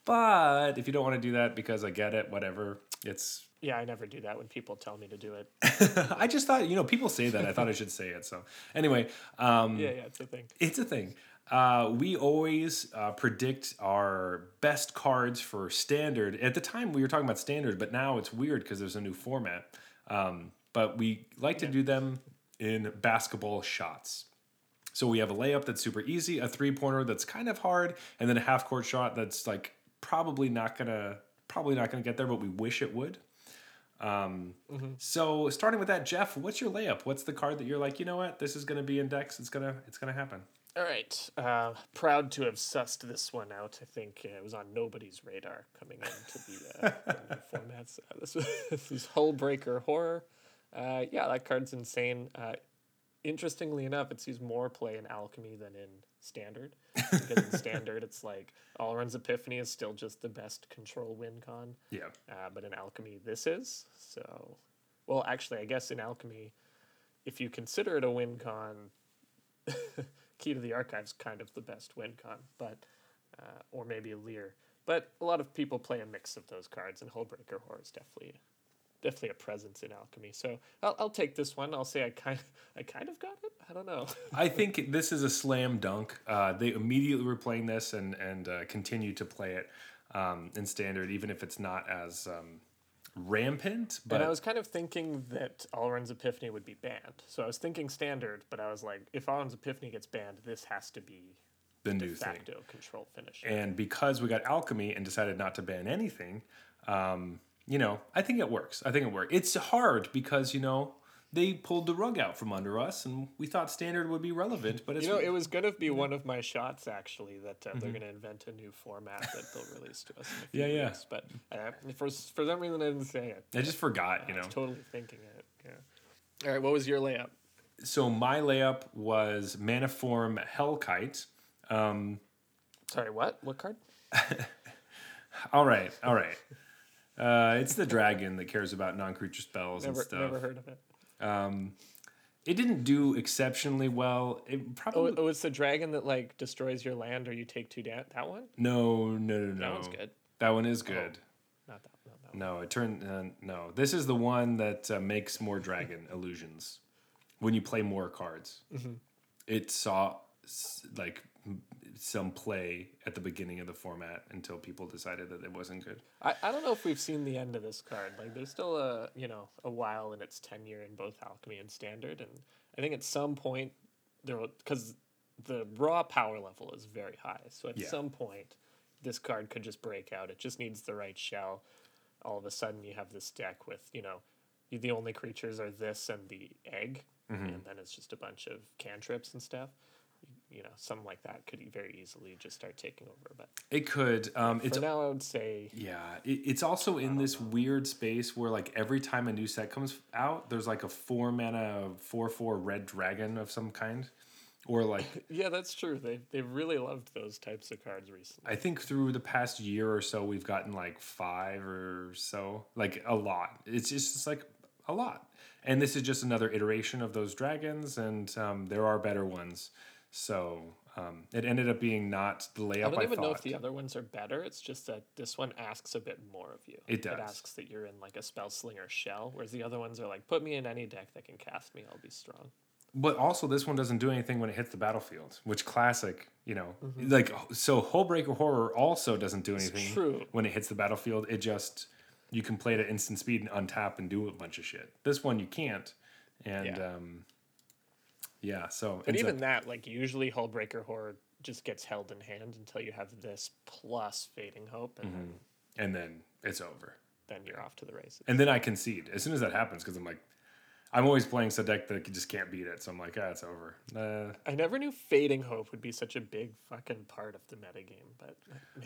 But if you don't want to do that because I get it, whatever. It's Yeah, I never do that when people tell me to do it. I just thought, you know, people say that. I thought I should say it. So anyway, um, Yeah, yeah, it's a thing. It's a thing. Uh, we always uh, predict our best cards for standard. At the time, we were talking about standard, but now it's weird because there's a new format. Um, but we like to do them in basketball shots. So we have a layup that's super easy, a three pointer that's kind of hard, and then a half court shot that's like probably not gonna probably not gonna get there, but we wish it would. Um, So starting with that, Jeff, what's your layup? What's the card that you're like, you know what, this is gonna be index. It's gonna it's gonna happen. All right. Uh, proud to have sussed this one out. I think uh, it was on nobody's radar coming into the, uh, the formats. Uh, this, was, this is Hullbreaker Horror. Uh, yeah, that card's insane. Uh, interestingly enough, it sees more play in Alchemy than in Standard. Because in Standard, it's like Alrund's Epiphany is still just the best control win con. Yeah. Uh, but in Alchemy, this is. So, well, actually, I guess in Alchemy, if you consider it a win con, Key to the Archive's kind of the best win con, but uh, or maybe Lier. But a lot of people play a mix of those cards, and Hullbreaker Horror is definitely definitely a presence in Alchemy. So I'll, I'll take this one. I'll say I kind of, I kind of got it. I don't know. I think this is a slam dunk. Uh, they immediately were playing this and and uh, continue to play it um, in standard, even if it's not as um, rampant. But and I was kind of thinking that Alrund's Epiphany would be banned. So I was thinking standard, but I was like, if Alrund's Epiphany gets banned, this has to be the de new thing. control finish. And because we got alchemy and decided not to ban anything, um, you know, I think it works. I think it worked. It's hard because you know they pulled the rug out from under us, and we thought standard would be relevant, but it's You know, it was gonna be one of my shots actually that uh, they're gonna invent a new format that they'll release to us. In a few Mm-hmm. Yeah, yeah. weeks. But uh, for for some reason I didn't say it. I just forgot, you I know. was totally thinking it. Yeah. All right, what was your layup? So my layup was Manaform Hellkite. Um, Sorry, what? What card? all right, all right. Uh, it's the dragon that cares about non-creature spells and stuff. never heard of it. Um, it didn't do exceptionally well. It Oh, probably oh, it's the dragon that like destroys your land or you take two down. That one? no, no, no, no. That one's good. That one is good. Not that. Not that one. No, it turned uh, no. This is the one that uh, makes more dragon illusions when you play more cards. Mm-hmm. It saw like some play at the beginning of the format until people decided that it wasn't good. I, I don't know if we've seen the end of this card. Like, there's still a you know a while in its tenure in both alchemy and standard, and I think at some point there because the raw power level is very high. So at Yeah. some point, this card could just break out. It just needs the right shell. All of a sudden, you have this deck with you know, you, the only creatures are this and the egg, Mm-hmm. and then it's just a bunch of cantrips and stuff. You know, something like that could very easily just start taking over. But It could. Um, it's now, I would say Yeah, it, it's also in this weird space where like every time a new set comes out, there's like a four mana four four red dragon of some kind, or like Yeah, that's true. They they've really loved those types of cards recently. I think through the past year or so we've gotten like five or so, like a lot. It's just it's like a lot, and this is just another iteration of those dragons, and um, there are better ones. So um, it ended up being not the layup I I, don't even know if the other ones are better. It's just that this one asks a bit more of you. It does. It asks that you're in like a spell slinger shell, whereas the other ones are like, put me in any deck that can cast me, I'll be strong. But also, this one doesn't do anything when it hits the battlefield, which classic, you know, like so. Hullbreaker Horror also doesn't do anything true. when it hits the battlefield. It just you can play it at instant speed and untap and do a bunch of shit. This one you can't, and Yeah. um, yeah. So But even up- that, like usually Hullbreaker Horror just gets held in hand until you have this plus Fading Hope, and then, and then it's over. then you're off to the races. And then I concede as soon as that happens because I'm like, I'm always playing a deck that just can't beat it. So I'm like, ah, it's over. Uh, I never knew Fading Hope would be such a big fucking part of the metagame, but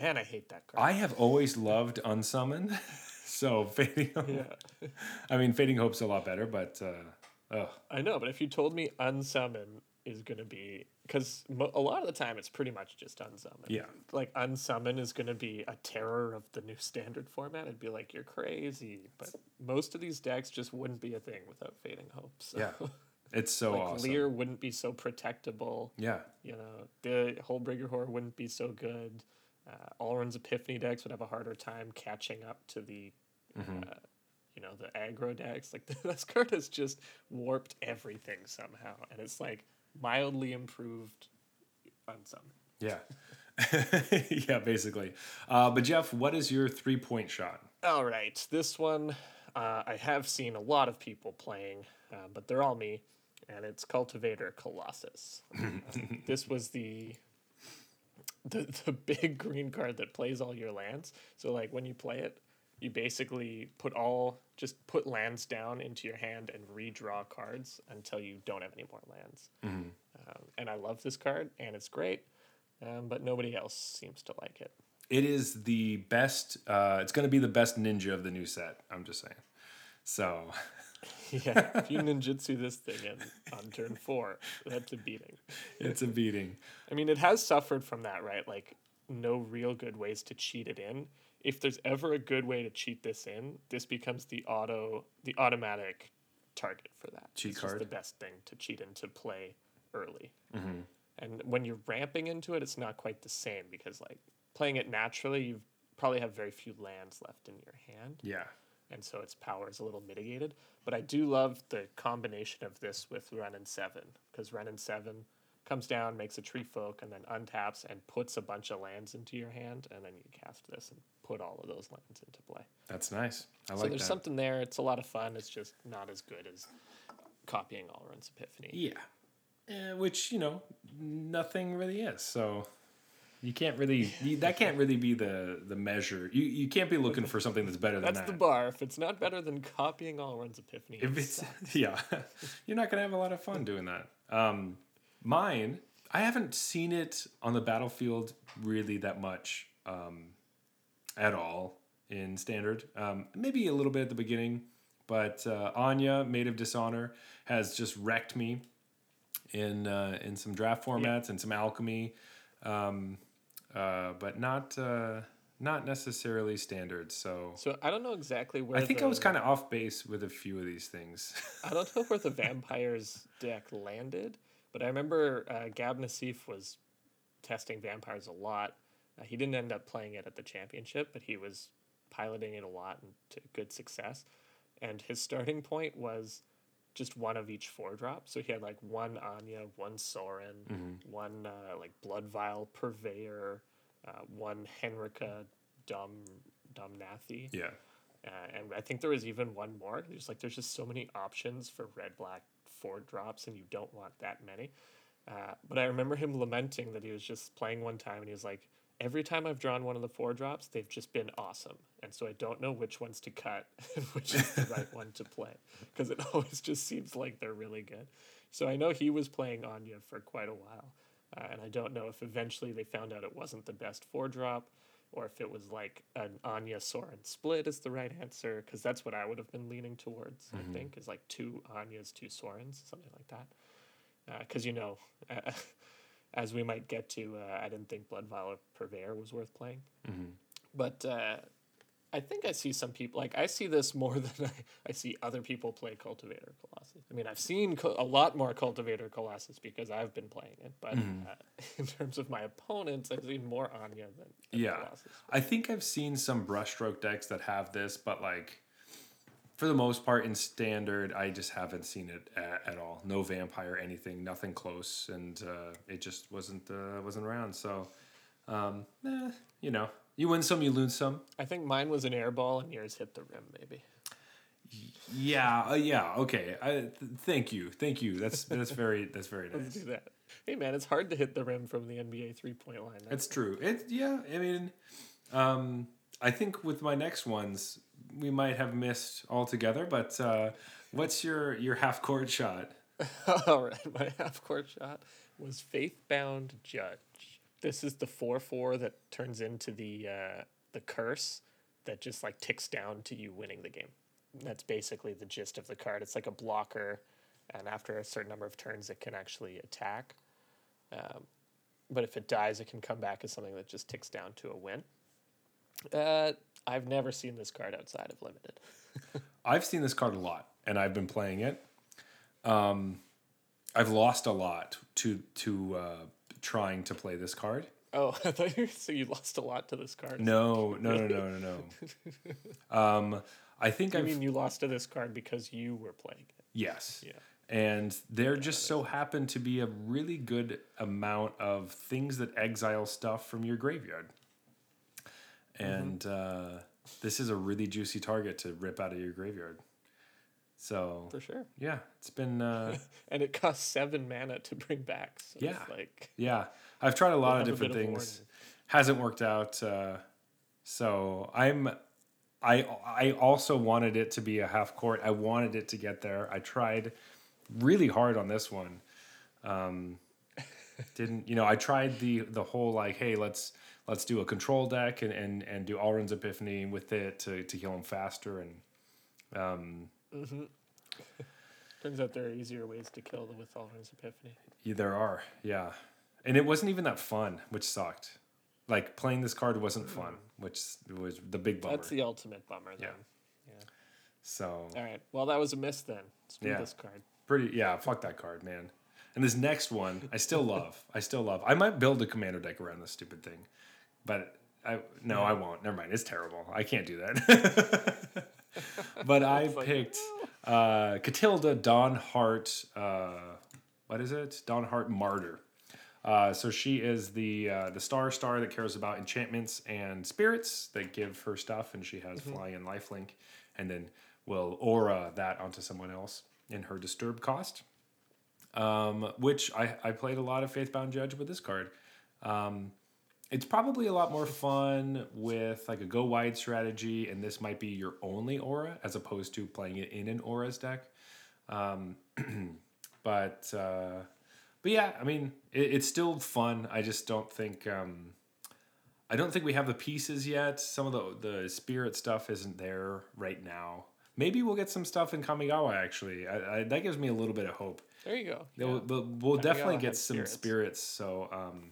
man, I hate that card. I have always loved Unsummon, so fading. Hope, yeah. I mean, fading hope's a lot better, but uh, ugh. I know, but if you told me unsummon is going to be because mo- a lot of the time it's pretty much just unsummon. Yeah. Like unsummon is going to be a terror of the new standard format. I'd be like, you're crazy. But most of these decks just wouldn't be a thing without fading hope. So. yeah, it's so like awesome. Lier wouldn't be so protectable. Yeah, You know, the Hullbreaker Horror wouldn't be so good. Uh, Epiphany decks would have a harder time catching up to the, Mm-hmm. uh, you know, the aggro decks. Like this card has just warped everything somehow, and it's like mildly improved on some. yeah, yeah. Basically, uh, but Jeff, what is your three point shot? All right, this one uh, I have seen a lot of people playing, uh, but they're all me, and it's Cultivator Colossus. This was the, the the big green card that plays all your lands. So like when you play it, you basically put all just put lands down into your hand and redraw cards until you don't have any more lands. Um, and I love this card, and it's great, um, but nobody else seems to like it. It is the best. Uh, it's going to be the best ninja of the new set. I'm just saying. So Yeah, if you ninjutsu this thing in on turn four, that's a beating. it's a beating. I mean, it has suffered from that, right? Like, no real good ways to cheat it in. If there's ever a good way to cheat this in, this becomes the auto, the automatic target for that. Cheat it's just card. the best thing to cheat into play early. Mm-hmm. And when you're ramping into it, it's not quite the same because, like, playing it naturally, you probably have very few lands left in your hand Yeah, and so its power is a little mitigated. But I do love the combination of this with Wrenn and Seven because Wrenn and Seven comes down, makes a tree folk, and then untaps and puts a bunch of lands into your hand, and then you cast this and put all of those lands into play. that's nice. I so there's that. something there. It's a lot of fun. It's just not as good as copying Alrund's Epiphany. Yeah, Eh, which you know nothing really is. So you can't really you, that can't really be the the measure. You you can't be looking for something that's better than That's that. the bar. If it's not better than copying Alrund's Epiphany, if it's yeah, you're not gonna have a lot of fun doing that. Um, mine, I haven't seen it on the battlefield really that much um, at all in standard. Um, maybe a little bit at the beginning, but uh, Anje, Maid of Dishonor, has just wrecked me in uh, in some draft formats and some alchemy, um, uh, but not uh, not necessarily standard. So. so I don't know exactly where. I think I was kind of off base with a few of these things. I don't know where the vampires deck landed, but I remember uh, Gab Nassif was testing vampires a lot. Uh, he didn't end up playing it at the championship, but he was piloting it a lot and to good success. And his starting point was just one of each four drop. So he had like one Anje, one Sorin, Mm-hmm. one uh, like Bloodvial Purveyor, uh, one Henrika Dom Domnathi. Yeah. Uh, and I think there was even one more. There's like there's just so many options for red black four drops, and you don't want that many. Uh, but I remember him lamenting that he was just playing one time, and he was like, "Every time I've drawn one of the four drops, they've just been awesome, and so I don't know which ones to cut and which is the right one to play because it always just seems like they're really good." So I know he was playing Anje for quite a while, uh, and I don't know if eventually they found out it wasn't the best four drop or if it was like an Anje Sorin split is the right answer, because that's what I would have been leaning towards. I think is like two Anjes, two Sorins, something like that. Because you know, as we might get to, uh, I didn't think Bloodvial Purveyor was worth playing, but uh, I think I see some people like I see this more than I, I see other people play Cultivator Colossus. I mean, I've seen co- a lot more Cultivator Colossus because I've been playing it, but uh, in terms of my opponents, I've seen more Anje than, than Yeah. Colossus. I think I've seen some brushstroke decks that have this, but like for the most part in standard, I just haven't seen it at, at all. No vampire, anything, nothing close, and uh, it just wasn't uh, wasn't around. So, um, eh, you know, you win some, you lose some. I think mine was an air ball and yours hit the rim, maybe. Yeah, uh, yeah, okay. I th- thank you, thank you. That's that's very that's very nice. Let's do that. Hey man, it's hard to hit the rim from the NBA three point line. It's true. It yeah. I mean, um, I think with my next ones, we might have missed altogether. But uh, what's your your half court shot? All right, my half court shot was faith bound Judge. This is the four four that turns into the uh, the curse that just like ticks down to you winning the game. That's basically the gist of the card. It's like a blocker, and after a certain number of turns, it can actually attack. Um, but if it dies, it can come back as something that just ticks down to a win. Uh, I've never seen this card outside of limited. I've seen this card a lot, and I've been playing it. Um, I've lost a lot to to uh, trying to play this card. Oh, I thought you so you lost a lot to this card. No, no, no, no, no, no. um, I think I mean, you lost to this card because you were playing it. yes. Yeah. And there just so happened to be a really good amount of things that exile stuff from your graveyard. And uh, this is a really juicy target to rip out of your graveyard. So, For sure. yeah, it's been, uh, And it costs seven mana to bring back. So Yeah. It's like yeah, I've tried a lot of different bit of things. Hasn't worked out. Uh, so I'm, I, I also wanted it to be a half court. I wanted it to get there. I tried really hard on this one. Um, didn't you know? I tried the the whole like, hey, let's let's do a control deck and and and do Alrund's Epiphany with it to to heal him faster and um, Mm-hmm. turns out there are easier ways to kill the with Alrund's Epiphany. yeah, there are yeah, and it wasn't even that fun, which sucked. Like playing this card wasn't mm. fun, which was the big bummer. That's the ultimate bummer then. Yeah. So All right. Well, that was a miss then. Let's Yeah. this card. pretty yeah, fuck that card, man. And this next one, I still love. I still love. I might build a commander deck around this stupid thing, but I no, I won't. Never mind. It's terrible. I can't do that. but I picked uh, Katilda Dawnhart. Uh, what is it? Dawnhart Martyr. Uh, so she is the uh, the star star that cares about enchantments and spirits that give her stuff, and she has fly and lifelink, and then will aura that onto someone else in her disturb cost. Um, which I, I played a lot of Faithbound Judge with this card. Um, it's probably a lot more fun with like a go wide strategy, and this might be your only aura as opposed to playing it in an auras deck. Um, but uh, but yeah, I mean, it, it's still fun. I just don't think um, I don't think we have the pieces yet. Some of the the spirit stuff isn't there right now. Maybe we'll get some stuff in Kamigawa. Actually, I, I, that gives me a little bit of hope. There you go. We'll, Yeah. we'll, we'll definitely get some spirits. spirits. So, um,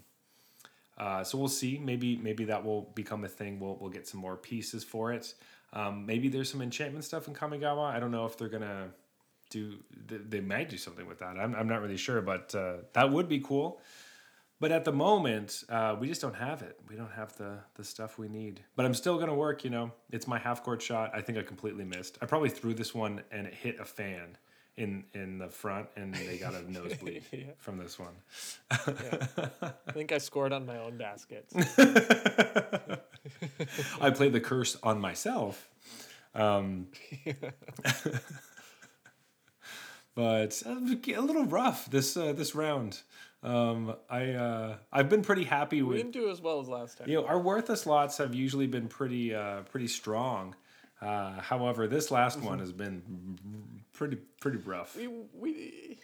uh, so we'll see. Maybe maybe that will become a thing. We'll we'll get some more pieces for it. Um, maybe there's some enchantment stuff in Kamigawa. I don't know if they're gonna do. They, they might do something with that. I'm I'm not really sure, but uh, that would be cool. But at the moment, uh, we just don't have it. We don't have the the stuff we need. But I'm still gonna work. You know, it's my half court shot. I think I completely missed. I probably threw this one and it hit a fan, in in the front, and they got a nosebleed Yeah. from this one. I think I scored on my own baskets. I played the curse on myself. Um, but uh, a little rough this uh, this round. Um, I uh, I've been pretty happy we with didn't do as well as last time. you know our worthless lots have usually been pretty uh, pretty strong. Uh, however, this last one has been pretty pretty rough. We we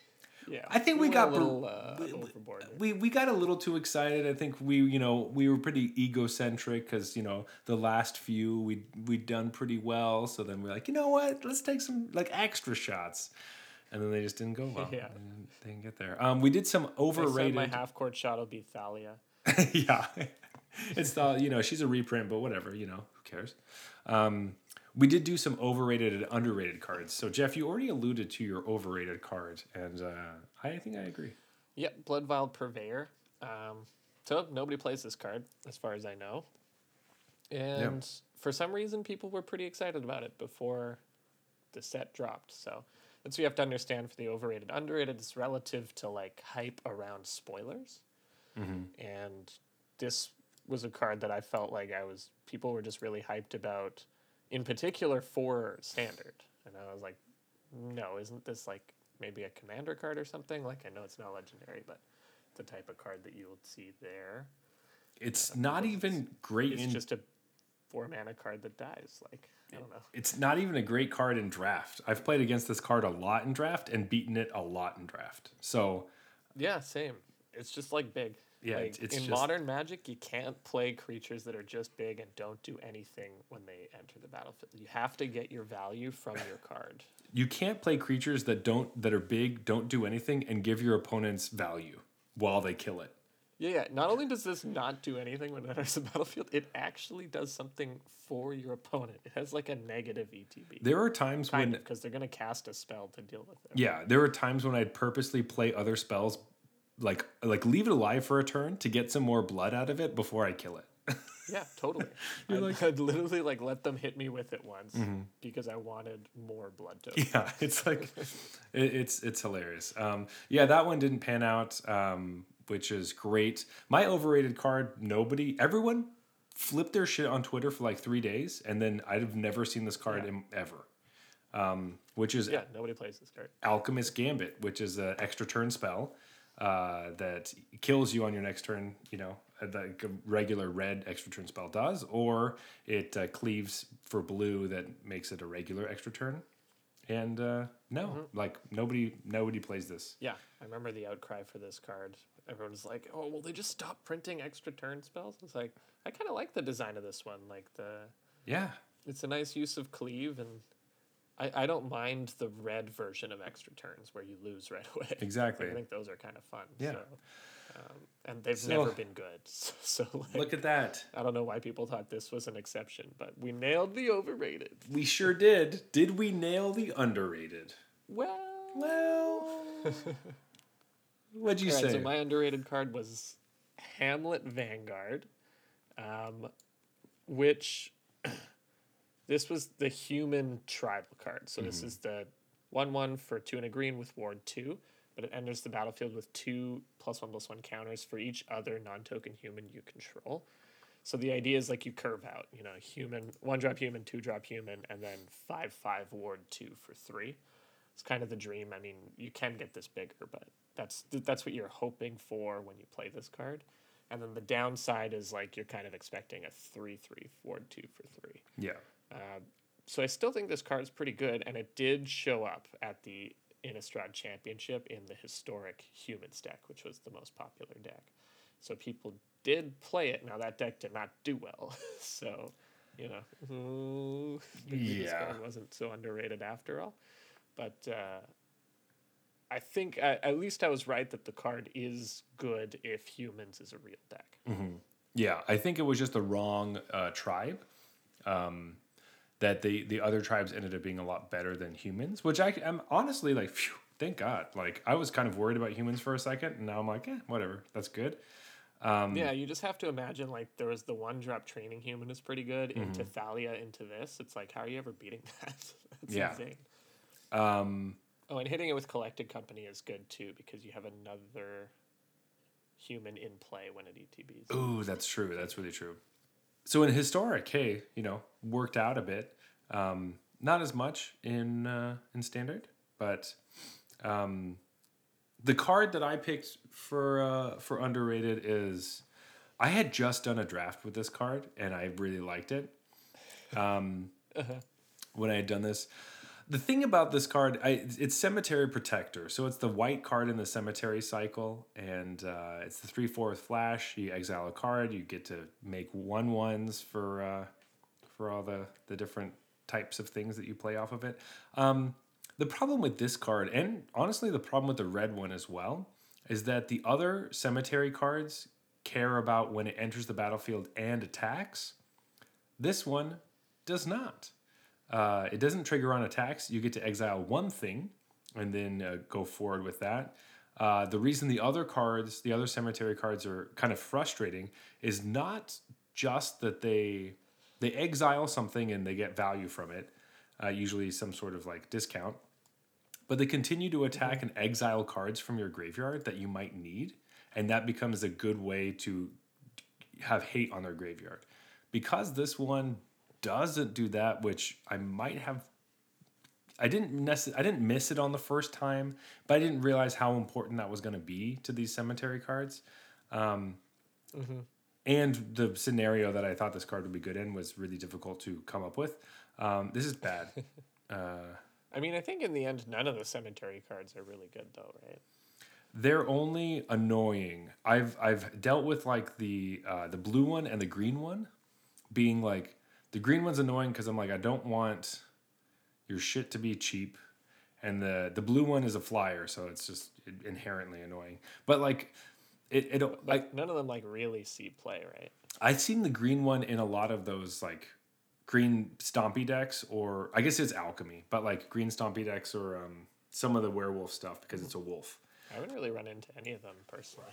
yeah. I think we went got a br- little uh, we- we- overboard. we we got a little too excited. I think we you know we were pretty egocentric because you know the last few we we'd done pretty well. So then we're like, you know what? Let's take some like extra shots, and then they just didn't go well. Yeah. They didn't, they didn't get there. Um, we did some overrated. my half court shot will be Thalia. yeah, it's the you know she's a reprint, but whatever. You know who cares. Um, we did do some overrated and underrated cards. So Jeff, you already alluded to your overrated card, and uh, I think I agree. Yep, Bloodvial Purveyor. Um, so nobody plays this card, as far as I know. And for some reason, people were pretty excited about it before the set dropped. So that's what you have to understand for the overrated, underrated. It's relative to like hype around spoilers. And this was a card that I felt like I was people were just really hyped about, in particular for standard. And I was like, no, isn't this like maybe a commander card or something? Like I know it's not legendary, but the type of card that you will see there. It's not even great It's in just a four mana card that dies. Like I don't know. It's not even a great card in draft. I've played against this card a lot in draft and beaten it a lot in draft. So Yeah, same. It's just like big. Yeah, Like, it's- it's in just- modern Magic, you can't play creatures that are just big and don't do anything when they enter the battlefield. You have to get your value from your card. you can't play creatures that don't that are big, don't do anything, and give your opponents value while they kill it. Yeah, yeah. Not only does this not do anything when it enters the battlefield, it actually does something for your opponent. It has like a negative ETB. There are times Kind when because they're going to cast a spell to deal with it. yeah, there are times when I'd purposely play other spells like like leave it alive for a turn to get some more blood out of it before I kill it. Yeah, totally. I'd, I'd literally like let them hit me with it once because I wanted more blood tokens. yeah, it's like it, it's it's hilarious. Um, yeah, that one didn't pan out, um, which is great. My overrated card, nobody, everyone flipped their shit on Twitter for like three days, and then I've never seen this card in, ever. Um, which is Yeah, nobody plays this card. Alchemist Gambit, which is an extra turn spell uh, that kills you on your next turn. You know, uh, like a regular red extra turn spell does, or it uh, cleaves for blue that makes it a regular extra turn. And uh, no, like nobody, nobody plays this. Yeah, I remember the outcry for this card. Everyone's like, "Oh, well, they just stopped printing extra turn spells." It's like I kind of like the design of this one. Like the, Yeah, it's a nice use of cleave, and I I don't mind the red version of extra turns where you lose right away. exactly. I think those are kind of fun. Yeah. So, um, and they've So- never been good. So, so like, Look at that. I don't know why people thought this was an exception, but we nailed the overrated. We sure did. Did we nail the underrated? Well, Well, what'd you All right, say? so my underrated card was Hamlet Vanguard, um, which this was the human tribal card. So this mm-hmm. is the one one for two and a green with ward two, but it enters the battlefield with two plus one plus one counters for each other non-token human you control. So the idea is like you curve out, you know, human one drop human, two drop human, and then five five ward two for three. It's kind of the dream. I mean, you can get this bigger, but that's that's what you're hoping for when you play this card. And then the downside is like you're kind of expecting a three three ward two for three. yeah. So I still think this card's pretty good, and it did show up at the Innistrad Championship in the historic Humans deck, which was the most popular deck. So people did play it. Now that deck did not do well, so you know, ooh, maybe this Yeah. card wasn't so underrated after all. But uh, I think uh, at least I was right that the card is good if Humans is a real deck. Yeah, I think it was just the wrong uh, tribe. Um, that the the other tribes ended up being a lot better than humans, which I am honestly like, phew, thank God. Like I was kind of worried about humans for a second, and now I'm like, eh, whatever, that's good. Um, Yeah, you just have to imagine like there was the one drop training human is pretty good into Thalia into this. It's like how are you ever beating that? That's Yeah. insane. Um, Oh, and hitting it with collected company is good too because you have another human in play when it ETBs. Ooh, that's true. That's really true. So in historic, hey, you know, worked out a bit. Um, not as much in uh, in standard, but um, the card that I picked for uh, for underrated is I had just done a draft with this card and I really liked it. Um, When I had done this, the thing about this card, I, it's Cemetery Protector. So it's the white card in the Cemetery cycle, and uh, it's the three fourth flash. You exile a card. You get to make one ones for uh, for all the the different types of things that you play off of it. Um, the problem with this card, and honestly, the problem with the red one as well, is that the other Cemetery cards care about when it enters the battlefield and attacks. This one does not. Uh, it doesn't trigger on attacks. You get to exile one thing and then uh, go forward with that. Uh, the reason the other cards, the other cemetery cards, are kind of frustrating is not just that they they exile something and they get value from it, uh, usually some sort of like discount, but they continue to attack and exile cards from your graveyard that you might need, and that becomes a good way to have hate on their graveyard. Because this one doesn't do that, which I might have. I didn't necess- I didn't miss it on the first time, but I didn't realize how important that was going to be to these cemetery cards. Um, And the scenario that I thought this card would be good in was really difficult to come up with. Um, this is bad. uh, I mean, I think in the end, none of the cemetery cards are really good though, right? they're only annoying. I've I've dealt with like the uh, the blue one and the green one, being like the green one's annoying because I'm like I don't want your shit to be cheap, and the the blue one is a flyer, so it's just inherently annoying. But like it it like none of them like really see play, right? I've seen the green one in a lot of those like green stompy decks, or I guess it's alchemy, but like green stompy decks or um, some of the werewolf stuff because it's a wolf. I haven't really run into any of them personally.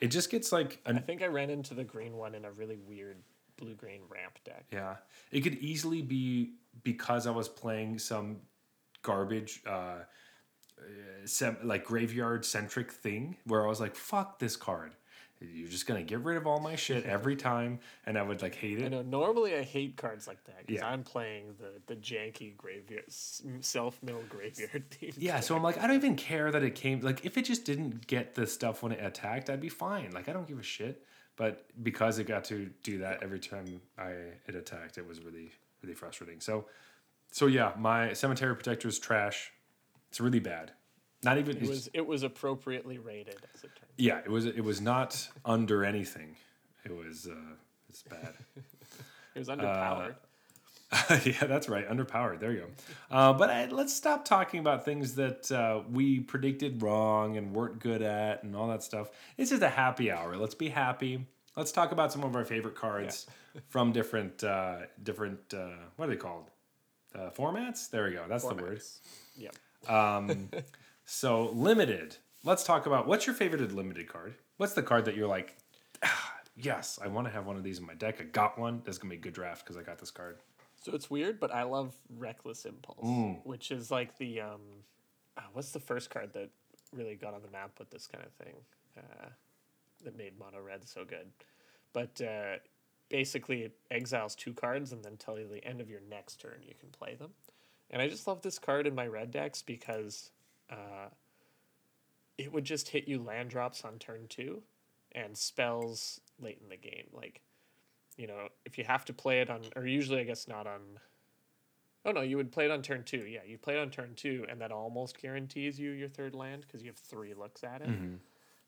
It just gets like I think I ran into the green one in a really weird blue green ramp deck. Yeah, it could easily be because I was playing some garbage, uh, uh, sem- like graveyard centric thing where I was like, "Fuck this card." You're just gonna get rid of all my shit every time, and I would like hate it. I know normally I hate cards like that because Yeah. I'm playing the the janky graveyard self mill graveyard theme. Yeah, so I'm like, I don't even care that it came. Like, if it just didn't get the stuff when it attacked, I'd be fine. Like, I don't give a shit. But because it got to do that every time I it attacked, it was really really frustrating. So, so yeah, my cemetery protector is trash. It's really bad. Not even. It was it was appropriately rated as it turned. yeah, it was. It was not under anything. It was. Uh, it's bad. It was underpowered. yeah, that's right. Underpowered. There you go. Uh, but I, let's stop talking about things that uh, we predicted wrong and weren't good at and all that stuff. This is a happy hour. Let's be happy. Let's talk about some of our favorite cards from different uh, different uh, what are they called? Uh, formats. There we go. That's the word. Formats. Yep. Um, so limited. Let's talk about what's your favorite limited card. What's the card that you're like, ah, yes, I want to have one of these in my deck. I got one. That's gonna be a good draft because I got this card. So it's weird, but I love Reckless Impulse, Mm. which is like the um, uh, what's the first card that really got on the map with this kind of thing, uh, that made Mono Red so good. But uh, basically, it exiles two cards and then tell you the end of your next turn you can play them. And I just love this card in my red decks because uh, it would just hit you land drops on turn two and spells late in the game. Like you know, if you have to play it on, or usually I guess not on. Oh no, you would play it on turn two. Yeah, you play it on turn two, and that almost guarantees you your third land because you have three looks at it,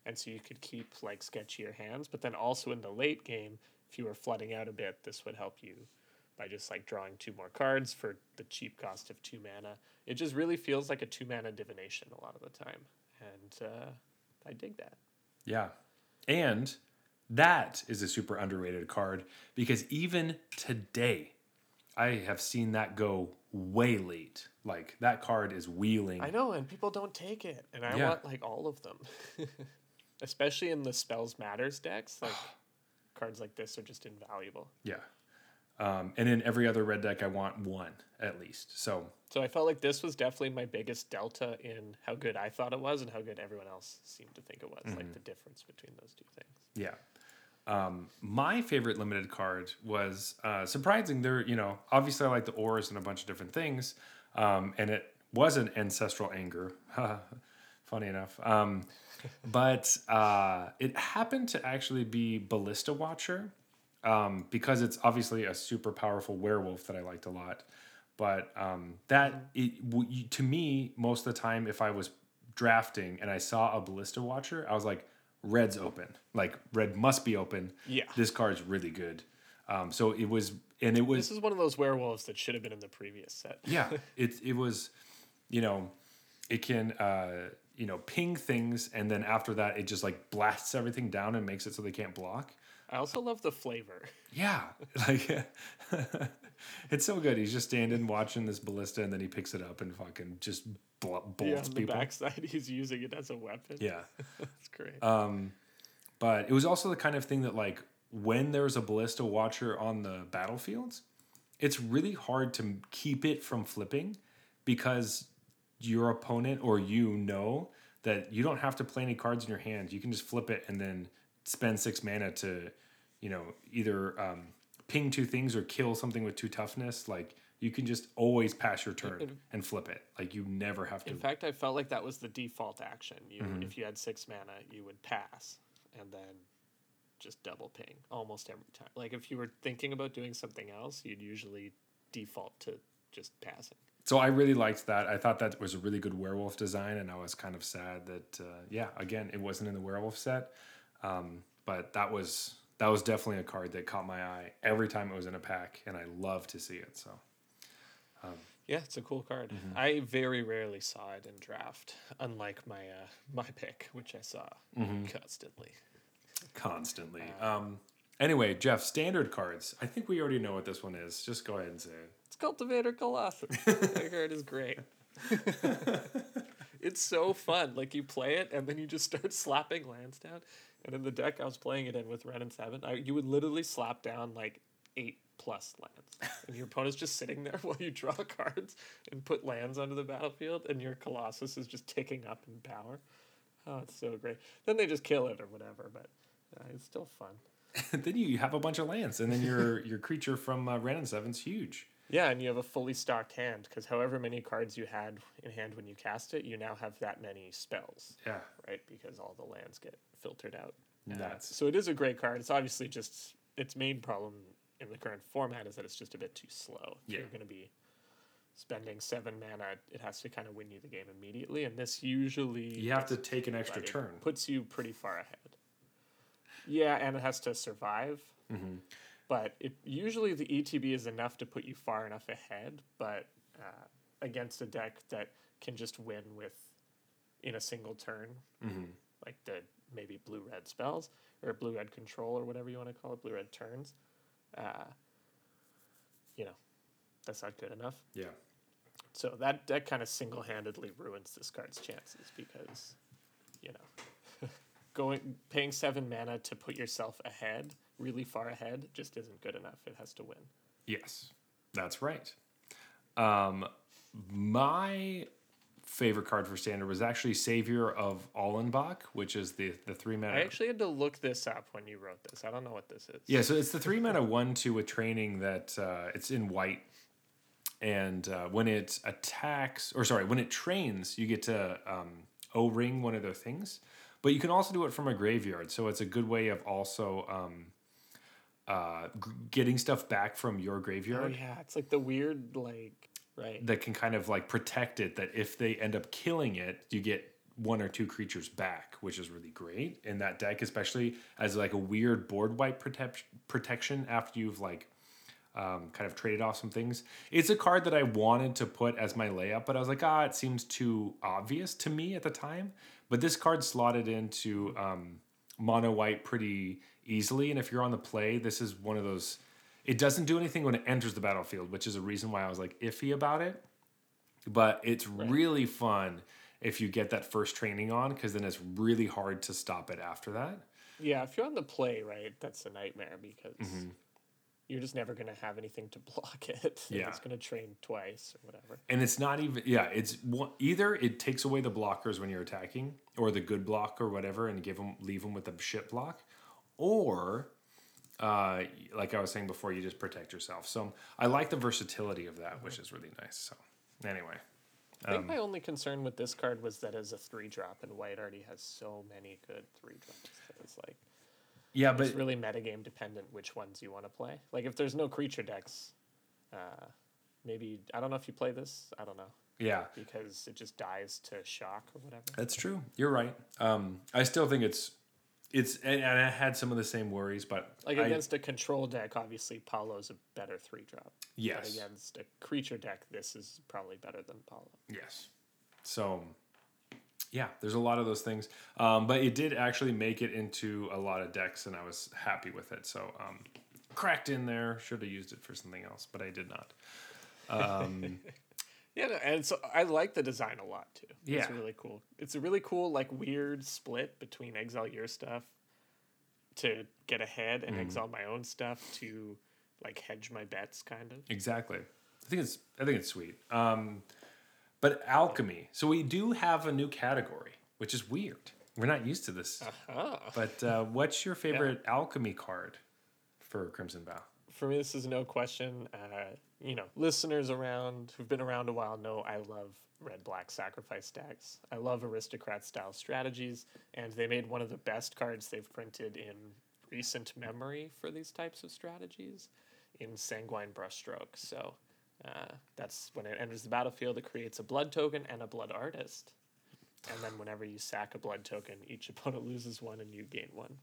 and so you could keep like sketchier hands. But then also in the late game, if you were flooding out a bit, this would help you by just like drawing two more cards for the cheap cost of two mana. It just really feels like a two mana divination a lot of the time, and uh, I dig that. Yeah. And that is a super underrated card because even today, I have seen that go way late. Like that card is wheeling. I know, and people don't take it, and I Yeah. want like all of them, especially in the spells matters decks. Like cards like this are just invaluable. Yeah. Um, and in every other red deck, I want one at least. So So I felt like this was definitely my biggest delta in how good I thought it was and how good everyone else seemed to think it was. Like the difference between those two things. Yeah. Um, my favorite limited card was uh, surprising. There, you know, obviously I like the ores and a bunch of different things, um, and it was an ancestral anger. Funny enough, um, but uh, it happened to actually be Ballista Watcher um, because it's obviously a super powerful werewolf that I liked a lot. But um, that it w- to me most of the time, if I was drafting and I saw a Ballista Watcher, I was like, "Red's open. Like red must be open. Yeah. this card's really good." Um, so it was, and it was This is one of those werewolves that should have been in the previous set. yeah it it was you know it can uh you know ping things and then after that it just like blasts everything down and makes it so they can't block I also love the flavor. yeah like it's so good he's just standing watching this ballista and then he picks it up and fucking just bl- Yeah, bolts on the people backside, he's using it as a weapon. yeah That's great. um but it was also the kind of thing that like when there's a ballista watcher on the battlefields it's really hard to keep it from flipping because your opponent or you know that you don't have to play any cards in your hand you can just flip it and then spend six mana to you know either um, ping two things or kill something with two toughness like you can just always pass your turn and flip it like you never have to In fact, I felt like that was the default action. You, Mm-hmm. if you had six mana, you would pass and then just double ping almost every time. Like if you were thinking about doing something else, you'd usually default to just passing. so I really liked that. I thought that was a really good werewolf design, and I was kind of sad that, uh, yeah, again, it wasn't in the werewolf set. Um, but that was that was definitely a card that caught my eye every time it was in a pack, and I love to see it. So Yeah, it's a cool card. Mm-hmm. I very rarely saw it in draft, unlike my uh, my pick, which I saw Mm-hmm. constantly. constantly. Um, anyway, Jeff, standard cards. I think we already know what this one is. Just go ahead and say it. It's Cultivator Colossus. that card is great. it's so fun. Like you play it and then you just start slapping lands down. And in the deck I was playing it in with Wrenn and Seven, I, you would literally slap down like eight plus lands, and your opponent's just sitting there while you draw cards and put lands onto the battlefield, and your Colossus is just ticking up in power. Oh, it's so great. Then they just kill it or whatever, but uh, it's still fun. then you have a bunch of lands, and then your your creature from uh, Wrenn and Seven's huge. Yeah, and you have a fully stocked hand because however many cards you had in hand when you cast it, you now have that many spells, Yeah, right? Because all the lands get filtered out. Uh, so it is a great card. It's obviously just its main problem in the current format is that it's just a bit too slow. If Yeah. You're going to be spending seven mana. It has to kind of win you the game immediately, and this usually you have to take an extra turn. puts you pretty far ahead. Yeah, and it has to survive. Mm-hmm. But it usually the ETB is enough to put you far enough ahead. But uh, against a deck that can just win with in a single turn, Mm-hmm. like the maybe blue red spells or blue red control or whatever you want to call it, blue red turns, uh, you know, that's not good enough. Yeah, So that that kind of single handedly ruins this card's chances because, you know, going paying seven mana to put yourself ahead, really far ahead, just isn't good enough. It has to win. yes, that's right. Um, my favorite card for standard was actually Savior of Ollenbock, which is the the three mana. I actually had to look this up when you wrote this. I don't know what this is. Yeah, so it's the three mana one two with training that uh, it's in white, and uh, when it attacks, or sorry, when it trains, you get to um, O ring one of their things, but you can also do it from a graveyard. So it's a good way of also um, uh, g- getting stuff back from your Oh graveyard yeah, it's like the weird like right. that can kind of like protect it. That if they end up killing it, you get one or two creatures back, which is really great in that deck, especially as like a weird board wipe protect- protection after you've like um, kind of traded off some things. It's a card that I wanted to put as my layup, but I was like, ah, it seems too obvious to me at the time. But this card slotted into um, mono white pretty easily, and if you're on the play, this is one of those. It doesn't do anything when it enters the battlefield, which is a reason why I was like iffy about it. But it's really fun if you get that first training on, because then it's really hard to stop it after that. Yeah, if you're on the play, right, that's a nightmare because mm-hmm. you're just never going to have anything to block it. Yeah. It's going to train twice or whatever. and it's not even yeah it's either it takes away the blockers when you're attacking or the good block or whatever and give them leave them with a shit block or uh, like i was saying before you just protect yourself so i like the versatility of that which is really nice so anyway I Um, think my only concern with this card was that as a three drop, and white already has so many good three drops. It's like yeah but it's really metagame dependent which ones you want to play. Like if there's no creature decks, uh, maybe I don't know if you play this. I don't know yeah because it just dies to shock or whatever. That's true. You're right. Um, I still think it's it's and, I had some of the same worries, but Like against a control deck, obviously Paulo's a better three drop. But yes, against a creature deck, this is probably better than Paulo. yes. So yeah, there's a lot of those things, um, but it did actually make it into a lot of decks, and I was happy with it. So um, cracked in there. Should have used it for something else, but I did not. Um, Yeah, and so I like the design a lot too. Yeah, It's really cool. It's a really cool, like weird split between exile your stuff to get ahead and exile my own stuff to like hedge my bets, kind of. exactly. I think it's I think it's sweet. Um, but alchemy. So we do have a new category, which is weird. We're not used to this. Ah. But uh, what's your favorite alchemy card for Crimson Vow? For me, this is no question. Uh, you know, listeners around who've been around a while know I love red black sacrifice stacks. I love aristocrat style strategies, and they made one of the best cards they've printed in recent memory for these types of strategies in Sanguine Brushstroke. So uh, that's when it enters the battlefield, it creates a blood token and a blood artist. And then whenever you sack a blood token, each opponent loses one and you gain one.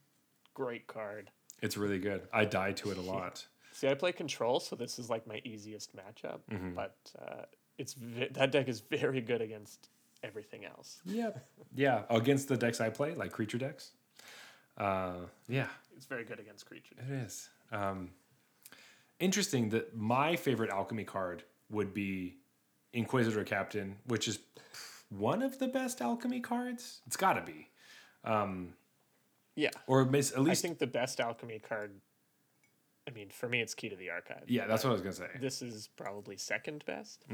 Great card. It's really good. I die to it a lot. See, I play control, so this is like my easiest matchup. But uh, it's ve- that deck is very good against everything else. Yep. Yeah, against the decks I play, like creature decks. Uh, yeah, It's very good against creatures. it is. Um, interesting that my favorite alchemy card would be Inquisitor Captain, which is one of the best alchemy cards. It's got to be, Yeah, or at least I think the best alchemy card. I mean, for me, it's Key to the Archive. yeah. That's what I was gonna say. This is probably second best,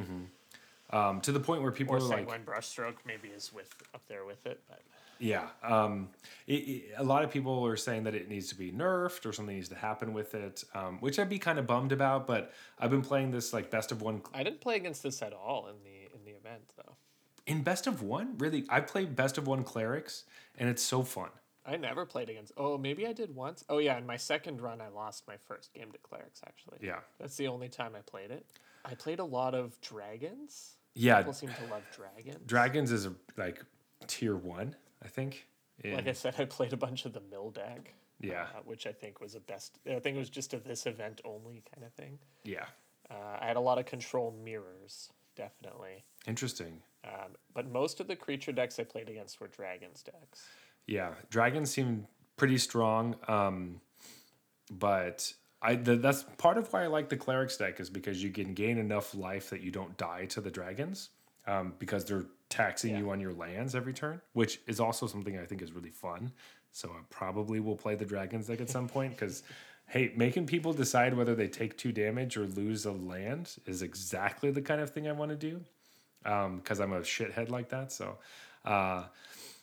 Um, to the point where people or are like, "One Brushstroke maybe is with up there with it. But Yeah. Um, it, it- a lot of people are saying that it needs to be nerfed or something needs to happen with it, um, which I'd be kind of bummed about. But I've been playing this like best of one I didn't play against this at all in the in the event though. in best of one. Really, I played best of one clerics, and it's so fun. I never played against. Oh, maybe I did once. Oh yeah, in my second run, I lost my first game to clerics. Actually, Yeah. that's the only time I played it. I played a lot of dragons. Yeah. People seem to love dragons. Dragons is a, like tier one, I think. in- like I said, I played a bunch of the mill deck. Yeah. uh, which I think was a best. I think it was just a this event only kind of thing. yeah. Uh, I had a lot of control mirrors, definitely. Interesting. Um, but most of the creature decks I played against were dragons decks. Yeah, dragons seem pretty strong, um, but I the, that's part of why I like the clerics deck is because you can gain enough life that you don't die to the dragons um, because they're taxing you on your lands every turn, which is also something I think is really fun. So I probably will play the dragons deck at some point because. Hey, making people decide whether they take two damage or lose a land is exactly the kind of thing I want to do because I'm a shithead like that. So, uh,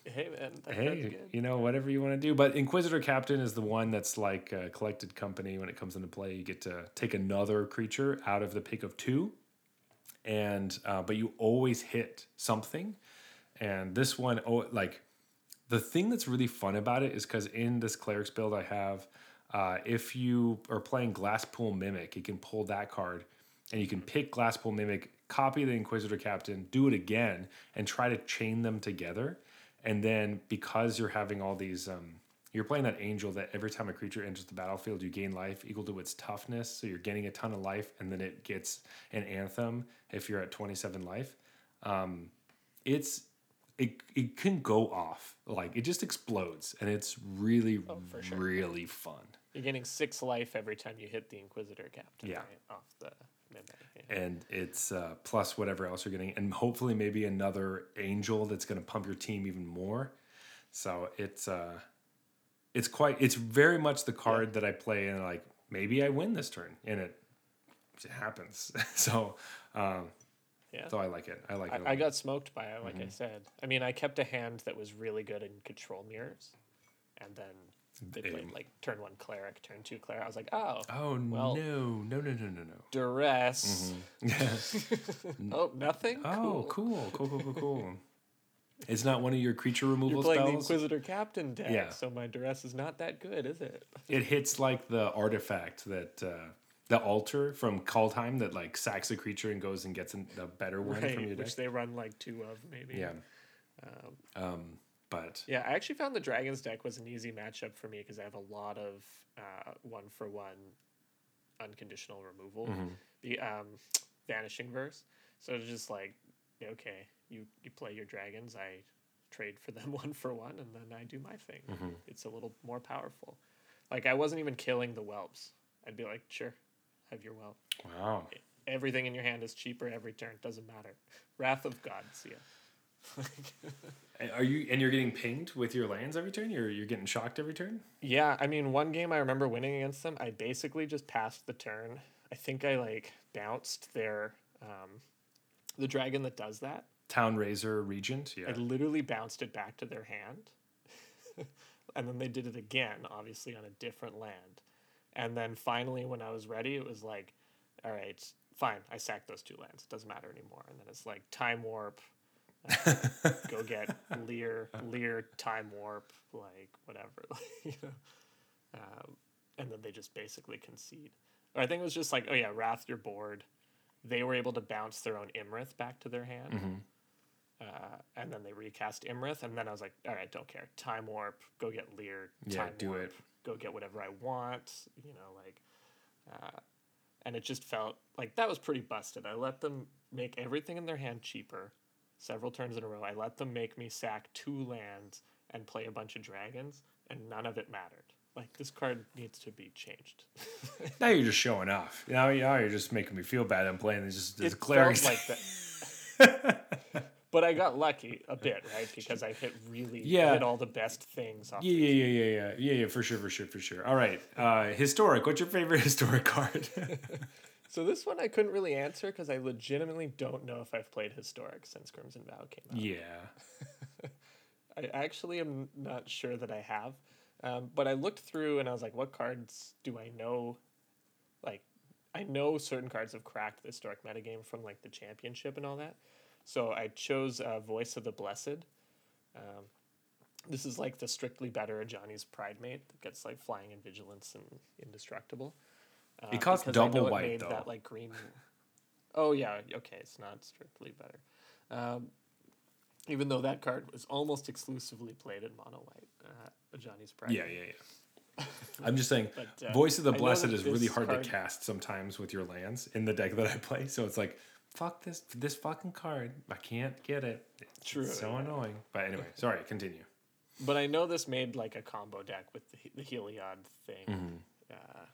Hey man, hey, you know, whatever you want to do. But Inquisitor Captain is the one that's like a collected company when it comes into play. You get to take another creature out of the pick of two, and uh, but you always hit something. And this one, oh, like the thing that's really fun about it is because in this clerics build I have, uh, if you are playing Glasspool Mimic, you can pull that card and you can pick Glasspool Mimic, copy the Inquisitor Captain, do it again, and try to chain them together. And then because you're having all these, um, you're playing that angel that every time a creature enters the battlefield, you gain life equal to its toughness. So you're getting a ton of life, and then it gets an anthem if you're at 27 life. Um, it's it, it can go off like it just explodes and it's really Oh, sure. really fun You're getting six life every time you hit the Inquisitor Captain. Yeah. right, off the. Yeah. and it's uh, plus whatever else you're getting and hopefully maybe another angel that's going to pump your team even more so it's uh it's quite it's very much the card that i play and like maybe I win this turn, and it, it happens. so, um, Yeah. so I like it. I like it. I got smoked by it, like Mm-hmm. I said. I mean, I kept a hand that was really good in control mirrors, and then they played Um, like turn one cleric, turn two cleric. I was like, oh, Oh well- no no no no no no. duress. oh, nothing. Oh, cool, cool, cool, cool, cool. It's not one of your creature removal You're playing the. Inquisitor Captain deck, Yeah. so my duress is not that good, is it? It hits like the artifact that uh, the altar from Kaldheim that like sacks a creature and goes and gets an- a better one from your deck. which they run like two of, maybe. Yeah. Um, Um, but Yeah, I actually found the Dragons deck was an easy matchup for me because I have a lot of uh, one for one unconditional removal, Mm-hmm. the um, vanishing verse. So it's just like, okay, you you play your dragons, I trade for them one for one, and then I do my thing. Mm-hmm. It's a little more powerful. Like I wasn't even killing the whelps. I'd be like, sure, have your whelp. wow. Everything in your hand is cheaper every turn. Doesn't matter. Wrath of God. See ya. Are you and you're getting pinged with your lands every turn? You're you're getting shocked every turn? Yeah, I mean, one game I remember winning against them, I basically just passed the turn. I think I like bounced their um, the dragon that does that. Town-razer Regent, yeah. I literally bounced it back to their hand, and then they did it again, obviously on a different land. And then finally, when I was ready, it was like, all right, fine, I sacked those two lands. It doesn't matter anymore. And then it's like time warp. Uh, go get Lier, Lier, time warp, like whatever, you know. Um, and then they just basically concede. Or I think it was just like, oh yeah, Wrath, you're bored. They were able to bounce their own Imrith back to their hand. Mm-hmm. Uh, and then they recast Imrith, and then I was like, all right, don't care. Time warp, go get Lier. Yeah, Time do warp, it. Go get whatever I want. You know, like, uh, and it just felt like that was pretty busted. I let them make everything in their hand cheaper, several turns in a row. I let them make me sack two lands and play a bunch of dragons, and none of it mattered. Like this card needs to be changed. Now you're just showing off. Now, now you're just making me feel bad. I'm playing this just it clerics. felt like that. but I got lucky a bit, right? Because I hit really Yeah. hit all the best things off. yeah, yeah, yeah, yeah, yeah, yeah, yeah, for sure, for sure, for sure. All right, uh, historic. What's your favorite historic card? So this one I couldn't really answer because I legitimately don't know if I've played historic since Crimson Vow came out. yeah, I actually am not sure that I have. Um, but I looked through and I was like, what cards do I know? Like, I know certain cards have cracked the historic metagame from like the championship and all that. So I chose uh, Voice of the Blessed. Um, this is like the strictly better Ajani's Pridemate that gets like flying and vigilance and indestructible. Uh, It costs double it white, made though. That like green. Oh yeah, okay, it's not strictly better. Um, even though that card was almost exclusively played in mono white, uh, Ajani's Pride. yeah, yeah, yeah. I'm just saying, But, uh, Voice of the I Blessed is really hard card- to cast sometimes with your lands in the deck that I play. So it's like, fuck this, this fucking card. I can't get it. It's True, so yeah. annoying. But anyway, sorry. Continue. But I know this made like a combo deck with the, the Heliod thing, Mm-hmm. uh,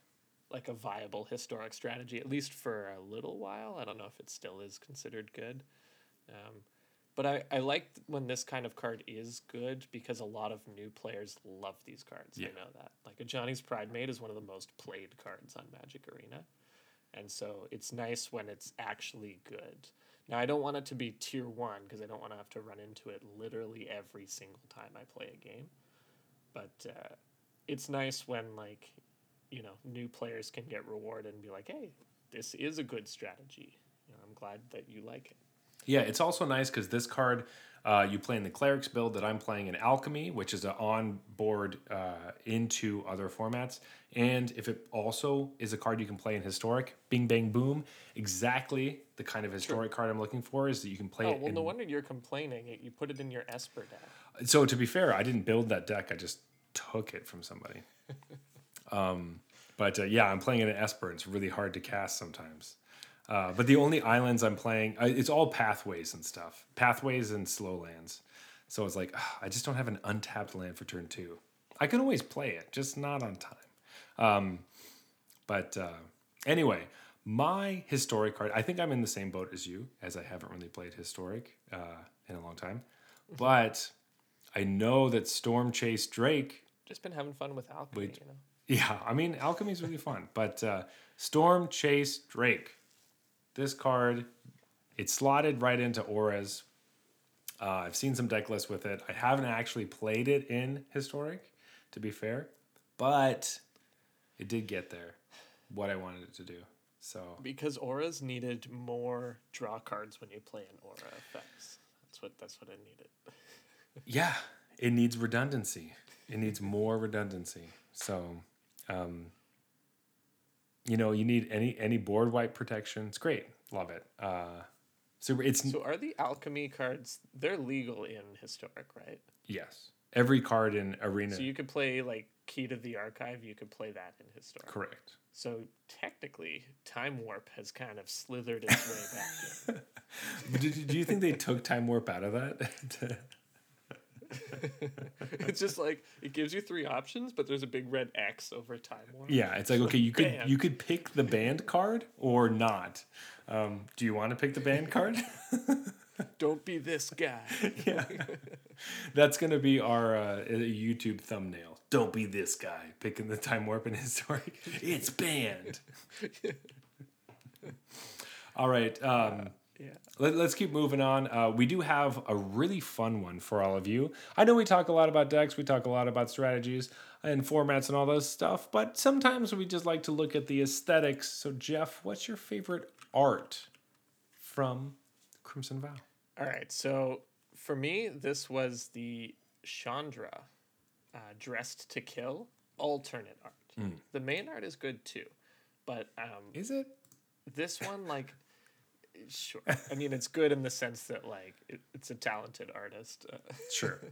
like a viable historic strategy, at least for a little while. I don't know if it still is considered good. Um, but I, I like when this kind of card is good because a lot of new players love these cards. Yeah. I know that. Like a Ajani's Pridemate is one of the most played cards on Magic Arena. And so it's nice when it's actually good. Now, I don't want it to be tier one because I don't want to have to run into it literally every single time I play a game. But uh, it's nice when, like, you know, new players can get rewarded and be like, hey, this is a good strategy. You know, I'm glad that you like it. Yeah, it's also nice because this card uh, you play in the clerics build that I'm playing in alchemy, which is an on board uh, into other formats. And if it also is a card you can play in historic, bing bang boom, exactly the kind of historic card I'm looking for is that you can play Oh, it. well, in, no wonder you're complaining. You put it in your Esper deck. So to be fair, I didn't build that deck. I just took it from somebody. um, but uh, yeah, I'm playing it in Esper. It's really hard to cast sometimes. Uh, but the only islands I'm playing, uh, it's all pathways and stuff, pathways and slow lands. So it's like ah, I just don't have an untapped land for turn two. I can always play it, just not on time. Um, but uh, anyway, my historic card. I think I'm in the same boat as you, as I haven't really played historic uh, in a long time. But I know that Stormchaser Drake Just been having fun with alchemy, Wait. you know. Yeah, I mean, alchemy is really fun. But uh, Stormchaser Drake, this card, it's slotted right into auras. Uh, I've seen some deck lists with it. I haven't actually played it in historic, to be fair, but it did get there. What I wanted it to do. So Because auras needed more draw cards when you play an aura effects. That's what that's what it needed. yeah, it needs redundancy. It needs more redundancy. So, um, you know, you need any any board wipe protection. It's great. Love it. Uh, so it's So are the alchemy cards they're legal in historic, right? yes. Every card in arena. So you could play like Key to the Archive, you could play that in historic. correct. So technically, Time Warp has kind of slithered its way back in. But do, do you think they took time warp out of that? it's just like it gives you three options, but there's a big red X over Time Warp. yeah, it's like okay, you could Bam. you could pick the banned card or not. Um, do you want to pick the banned card? Don't be this guy. yeah, that's gonna be our uh, YouTube thumbnail. Don't be this guy picking the time warp in historic. It's banned. All right. Um, Yeah. Let, us keep moving on. Uh, we do have a really fun one for all of you. I know we talk a lot about decks, we talk a lot about strategies and formats and all those stuff, but sometimes we just like to look at the aesthetics. So, Jeff, what's your favorite art from Crimson Vow? All right. So for me, this was the Chandra uh, Dressed to Kill alternate art. Hmm. The main art is good too, but um, Is it? this one, like, sure. I mean, it's good in the sense that, like, it, it's a talented artist. Uh, Sure.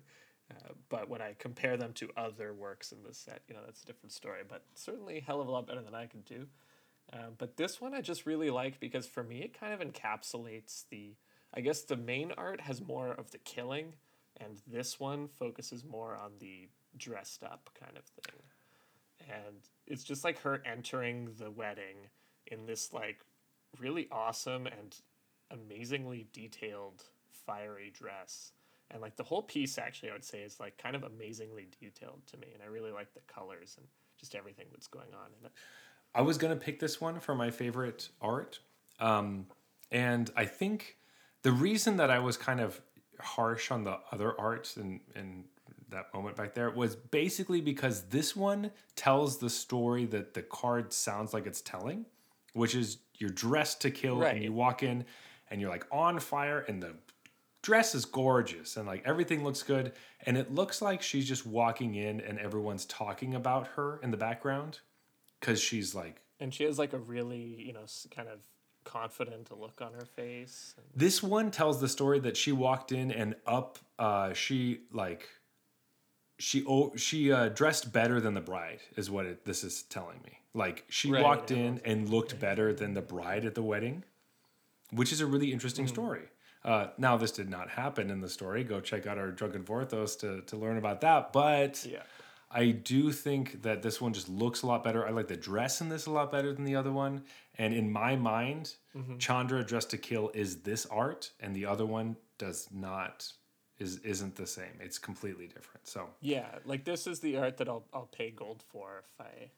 Uh, but when I compare them to other works in the set, you know, that's a different story. But certainly a hell of a lot better than I could do. Uh, but this one I just really like because for me it kind of encapsulates the. I guess the main art has more of the killing, and this one focuses more on the dressed up kind of thing. And it's just like her entering the wedding in this like really awesome and amazingly detailed fiery dress. And like the whole piece actually i would say is like kind of amazingly detailed to me and i really like the colors and just everything that's going on in it. I was gonna pick this one for my favorite art, um, and I think the reason that I was kind of harsh on the other arts and and that moment back there was basically because this one tells the story that the card sounds like it's telling, which is you're dressed to kill Right. and you walk in and you're like on fire and the dress is gorgeous and like everything looks good and it looks like she's just walking in and everyone's talking about her in the background because she's like and she has like a really you know kind of confident look on her face this one tells the story that she walked in and up uh she like she oh she uh dressed better than the bride is what it, this is telling me like she Right, walked yeah. in uh-huh. and looked better than the bride at the wedding which is a really interesting mm-hmm. story uh now this did not happen in the story go check out our drunken vorthos to to learn about that but yeah I do think that this one just looks a lot better. I like the dress in this a lot better than the other one. And in my mind, mm-hmm. Chandra Dressed to Kill is this art, and the other one does not is isn't the same. It's completely different. So yeah like this is the art that i'll, I'll pay gold for if i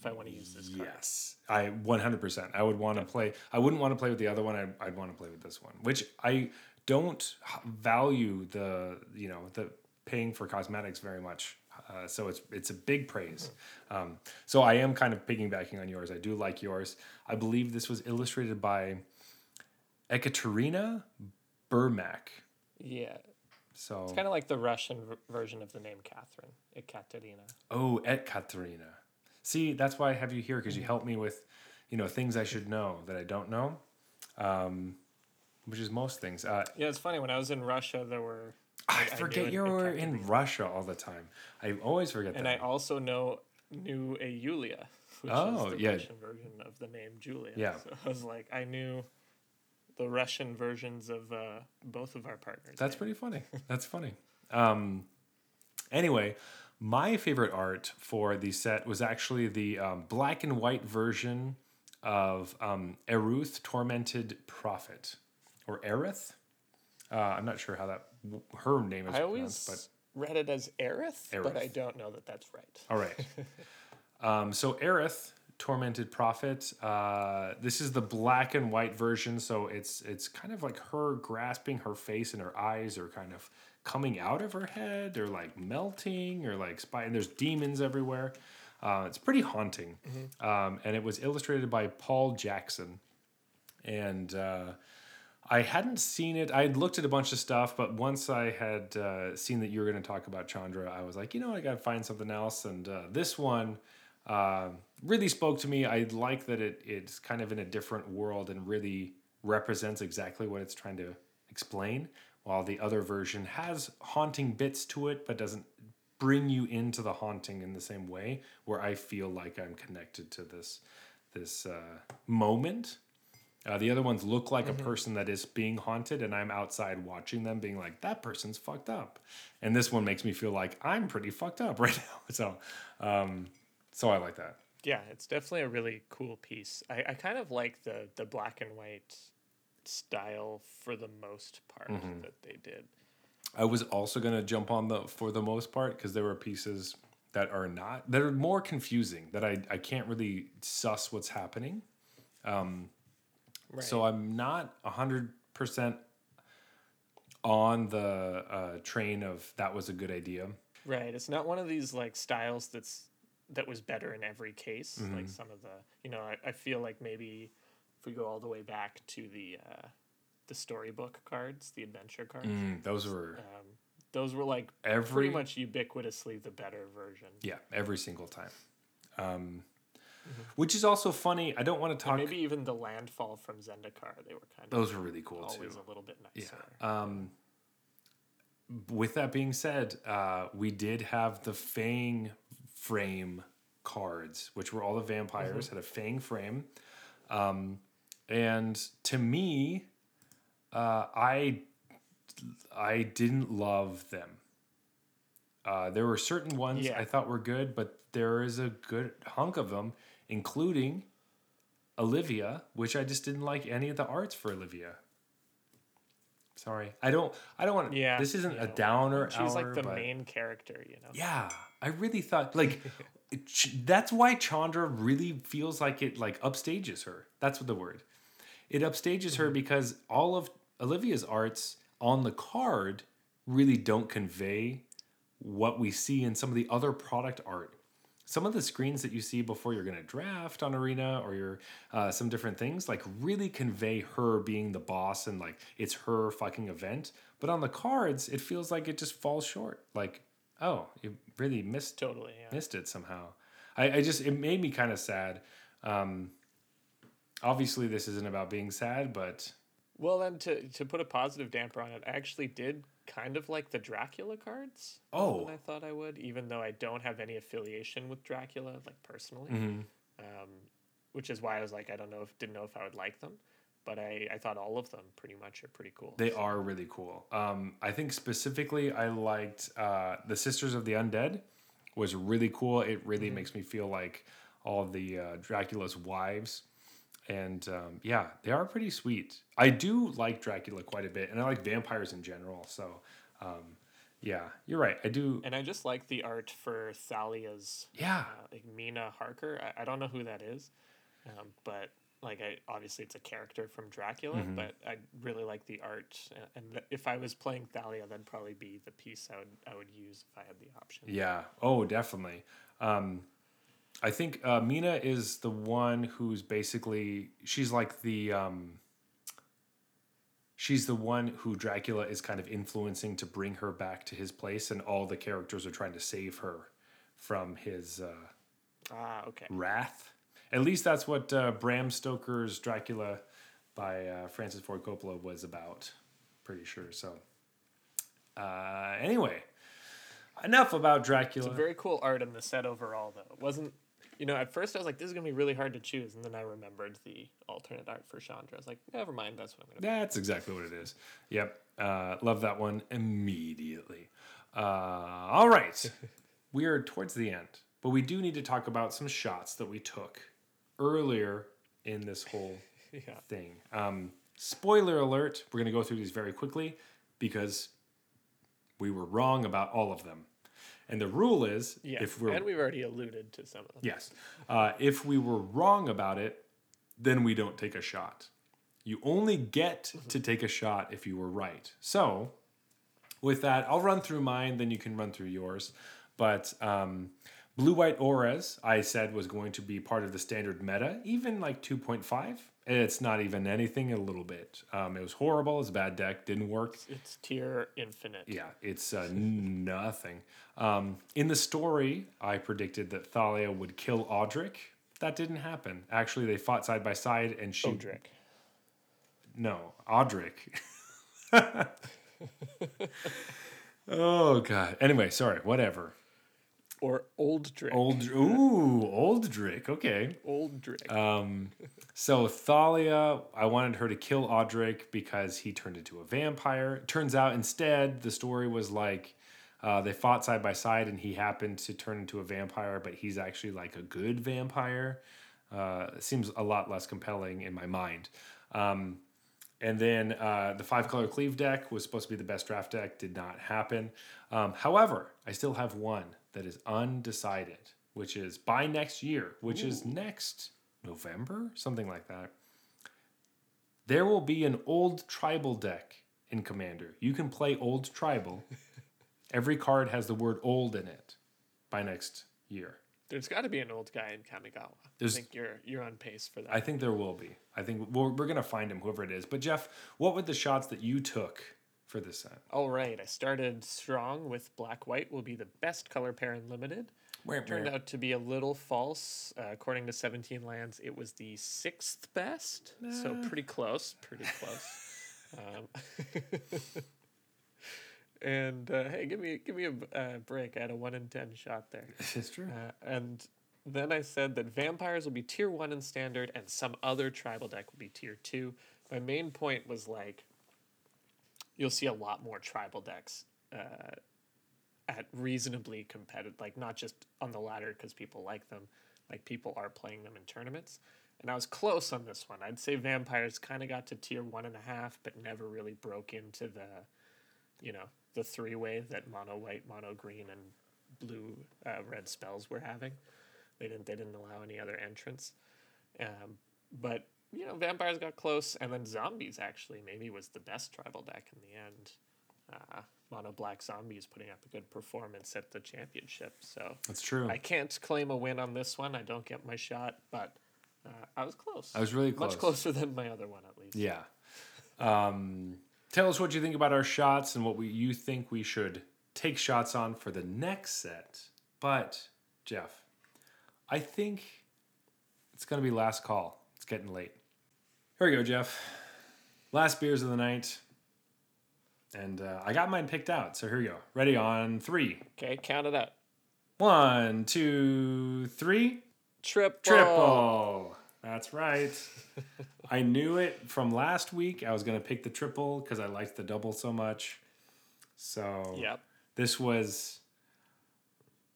if i want to use this card yes, I one hundred percent. I would want to play. I wouldn't want to play with the other one. I'd, I'd want to play with this one, which I don't value the you know the paying for cosmetics very much. Uh, so it's it's a big praise. Um, so I am kind of piggybacking on yours. I do like yours. I believe this was illustrated by Ekaterina Burmak. yeah So it's kind of like the russian v- version of the name catherine ekaterina oh, Ekaterina. See, that's why I have you here because you help me with, you know, things I should know that I don't know, um, which is most things. Uh, yeah it's funny when i was in russia there were I I forget an you were in Ekaterina. Russia all the time. I always forget and that. And I also know knew a yulia which Oh, is the yeah. russian version of the name julia Yeah. so i was like i knew the russian versions of uh, both of our partners That's names. pretty funny. That's funny. Um, anyway, my favorite art for the set was actually the um, black and white version of um, Eruth Tormented Prophet, or Erith. Uh, I'm not sure how that her name is I pronounced, always but read it as Aerith, but I don't know that that's right. All right. Um, so Aerith, tormented prophet. Uh, this is the black and white version, so it's it's kind of like her grasping her face, and her eyes are kind of coming out of her head, or like melting, or like spy. And there's demons everywhere. Uh, it's pretty haunting, um, and it was illustrated by Paul Jackson. And uh, I hadn't seen it. I had looked at a bunch of stuff, but once I had uh, seen that you were going to talk about Chandra, I was like, you know, I got to find something else. And uh, this one uh, really spoke to me. I like that it it's kind of in a different world and really represents exactly what it's trying to explain. While the other version has haunting bits to it, but doesn't bring you into the haunting in the same way. Where I feel like I'm connected to this this uh, moment. Uh, the other ones look like a person that is being haunted, and I'm outside watching them, being like, "That person's fucked up," and this one makes me feel like I'm pretty fucked up right now. So, um, so I like that. Yeah, it's definitely a really cool piece. I, I kind of like the the black and white style for the most part mm-hmm. that they did. I was also gonna jump on the for the most part because there were pieces that are not that are more confusing that I I can't really suss what's happening. Um, right. So I'm not hundred percent on the uh, train of that was a good idea. Right. It's not one of these like styles that's that was better in every case. Like mm-hmm. some of the you know, I, I feel like maybe if we go all the way back to the uh the storybook cards, the adventure cards, Mm, those were um, those were like every pretty much ubiquitously the better version. yeah every single time. Um, Which is also funny. I don't want to talk. Maybe even the landfall from Zendikar, they were kind of Those were really cool always too. a little bit nicer. Um, with that being said, uh, we did have the Fang frame cards, which were all the vampires, had a Fang frame. Um, and to me, uh, I I didn't love them. Uh, there were certain ones Yeah. I thought were good, but there is a good hunk of them, including Olivia, which I just didn't like any of the arts for Olivia. Sorry, I don't. I don't want. Yeah, this isn't a know, downer. She's hour, like the but- main character, you know. Yeah, I really thought like Ch- that's why Chandra really feels like it like upstages her. That's what the word. It upstages her because all of Olivia's arts on the card really don't convey what we see in some of the other product art. Some of the screens that you see before you're going to draft on Arena or your uh, some different things like really convey her being the boss and like it's her fucking event. But on the cards, it feels like it just falls short. Like, oh, you really missed Totally, yeah. missed it somehow. I, I just it made me kind of sad. Um, obviously, this isn't about being sad, but Well, then to to put a positive damper on it, I actually did kind of like the Dracula cards. Oh. than I thought I would, even though I don't have any affiliation with Dracula, like personally. Mm-hmm. Um, which is why I was like, I don't know if didn't know if I would like them, but I I thought all of them pretty much are pretty cool. they are really cool. Um, I think specifically, I liked uh, the Sisters of the Undead was really cool. It really makes me feel like all of the uh, Dracula's wives. And um, yeah, they are pretty sweet. I do like Dracula quite a bit, and I like vampires in general. So, um, yeah, you're right. I do. and I just like the art for Thalia's Yeah, uh, like Mina Harker. I, I don't know who that is, um, but like I obviously it's a character from Dracula, Mm-hmm. but I really like the art. uh, And if I was playing Thalia, that'd probably be the piece I would I would use if I had the option. Yeah. Oh, definitely. Um, I think uh, Mina is the one who's basically she's like the um, she's the one who Dracula is kind of influencing to bring her back to his place, and all the characters are trying to save her from his uh, Ah, okay. wrath. At least that's what uh, Bram Stoker's Dracula by uh, Francis Ford Coppola was about. Pretty sure. So, uh, anyway, enough about Dracula. It's a very cool art in the set overall, though. It wasn't. You know, at first I was like, "This is gonna be really hard to choose," and then I remembered the alternate art for Chandra. I was like, "Never mind, that's what I'm gonna." Do. That's exactly what it is. Yep. Uh, love that one immediately. Uh, all right. we are towards the end, but we do need to talk about some shots that we took earlier in this whole Yeah. thing. Um, spoiler alert. We're going to go through these very quickly because we were wrong about all of them. And the rule is Yeah, if we're and we've already alluded to some of them. Yes. Uh, if we were wrong about it, then we don't take a shot. You only get to take a shot if you were right. So, with that, I'll run through mine, then you can run through yours. But um, Blue White Ores, I said, was going to be part of the standard meta, even like 2.5. It's not even anything, a little bit. Um, it was horrible. It's a bad deck, didn't work. It's tier infinite. Yeah, it's uh, nothing. Um, in the story, I predicted that Thalia would kill Odric. That didn't happen. Actually, they fought side by side, and she Odric. no Odric. oh God. Anyway, sorry. Whatever. Or Old Drick. Old. Ooh, old Drick. Okay. Old Drick. Um, so Thalia, I wanted her to kill Odric because he turned into a vampire. Turns out instead, the story was like uh, they fought side by side, and he happened to turn into a vampire, but he's actually like a good vampire. Uh, seems a lot less compelling in my mind. Um, and then uh, the five color cleave deck was supposed to be the best draft deck, did not happen. Um, however, I still have one that is undecided, which is by next year, which is next November, something like that. There will be an old tribal deck in Commander. You can play old tribal. Every card has the word old in it by next year. There's got to be an old guy in Kamigawa. There's- I think you're you're on pace for that. I think there will be. I think we're, we're going to find him, whoever it is. But Jeff, what were the shots that you took for this set? All right, I started strong with black white will be the best color pair in limited. Where, Turned out to be a little false. Uh, according to 17Lands, it was the sixth best. So pretty close, pretty close. um, and uh, hey, give me give me a uh, break. I had a one in ten shot there. It's true. Uh, and then I said that vampires will be tier one in standard, and some other tribal deck will be tier two. My main point was like, you'll see a lot more tribal decks uh, at reasonably competitive, like not just on the ladder because people like them, like people are playing them in tournaments. And I was close on this one. I'd say vampires kind of got to tier one and a half, but never really broke into the, you know, the three way that mono white, mono green, and blue uh, red spells were having. They didn't they didn't allow any other entrance. Um, but you know, vampires got close, and then zombies actually maybe was the best tribal deck in the end. Uh, mono black zombies putting up a good performance at the championship. So That's true. I can't claim a win on this one. I don't get my shot, but uh, I was close. I was really close. much closer than my other one at least. Yeah. Um, tell us what you think about our shots and what we, you think we should take shots on for the next set. But, Jeff, I think it's going to be last call. It's getting late. Here we go, Jeff. Last beers of the night. And uh, I got mine picked out. So here we go. Ready on three. Okay, count it up. One, two, three. Triple. Triple. That's right. I knew it from last week. I was going to pick the triple because I liked the double so much. So Yep. this was,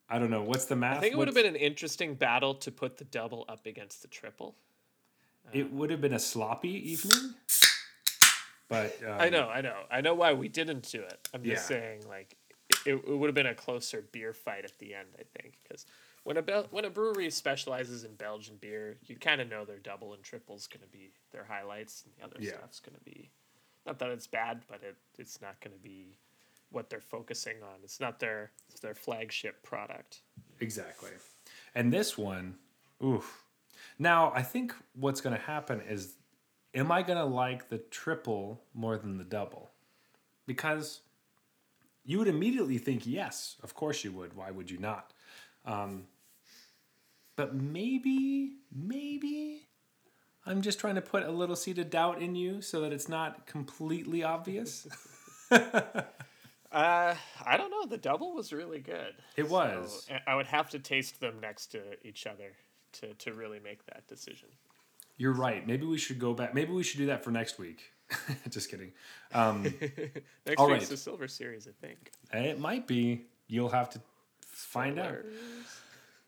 I don't know, what's the math? I think it would have been an interesting battle to put the double up against the triple. It would have been a sloppy evening. But um, I know, I know, I know why we didn't do it. I'm just Yeah. saying, like, it, it would have been a closer beer fight at the end. I think because when a Bel- when a brewery specializes in Belgian beer, you kind of know their double and triples going to be their highlights, and the other Yeah. stuff's going to be not that it's bad, but it it's not going to be what they're focusing on. It's not their it's their flagship product. Exactly. And this one, oof. Now, I think what's going to happen is, am I going to like the triple more than the double? Because you would immediately think, yes, of course you would. Why would you not? Um, but maybe, maybe I'm just trying to put a little seed of doubt in you so that it's not completely obvious. Uh, I don't know. The double was really good. It was. So, I- I would have to taste them next to each other to, to really make that decision. You're right. Maybe we should go back. Maybe we should do that for next week. just kidding. Um, Next All week's right. the Silver Series, I think. It might be. You'll have to find out.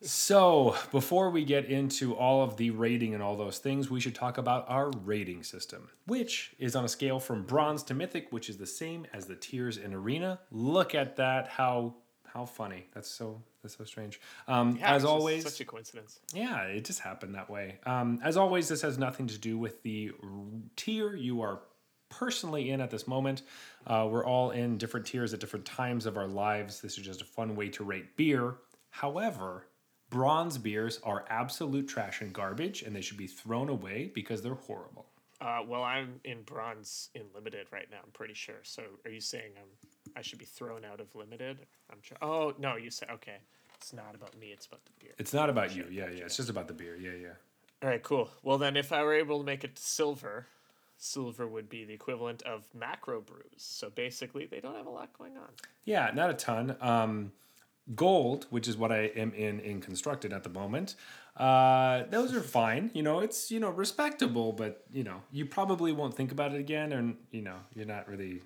So, before we get into all of the rating and all those things, we should talk about our rating system, which is on a scale from bronze to mythic, which is the same as the tiers in Arena. Look at that. How How funny. That's so that's so strange. Um, Yeah, as always, such a coincidence. yeah, it just happened that way. Um, as always, this has nothing to do with the tier you are personally in at this moment. Uh, we're all in different tiers at different times of our lives. This is just a fun way to rate beer. However, bronze beers are absolute trash and garbage, and they should be thrown away because they're horrible. Uh, well, I'm in bronze in limited right now. I'm pretty sure. So, are you saying I'm I should be thrown out of limited? I'm sure. Oh no, you said okay. It's not about me. It's about the beer. It's not about you. Yeah, yeah. It's just about the beer. Yeah, yeah. All right, cool. Well, then, if I were able to make it to silver, silver would be the equivalent of macro brews. So basically, they don't have a lot going on. Yeah, not a ton. Um, gold, which is what I am in in constructed at the moment. Uh, those are fine. You know, it's you know respectable, but you know you probably won't think about it again, and you know you're not really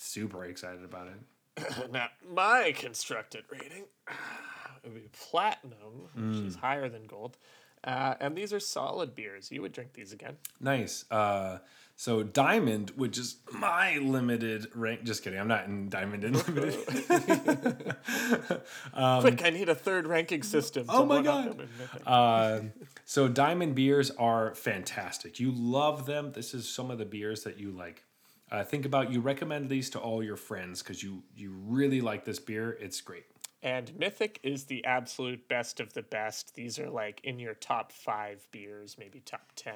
super excited about it. now, my constructed rating would be platinum, which is higher than gold. Uh, and these are solid beers. You would drink these again. Nice. Uh, so diamond, which is my limited rank. Just kidding. I'm not in diamond and limited. Quick, I need a third ranking system. Um, Oh my God. them in Mythic. Uh, so diamond beers are fantastic. You love them. This is some of the beers that you like. Uh, think about you recommend these to all your friends because you you really like this beer. It's great. And Mythic is the absolute best of the best. These are like in your top five beers, maybe top 10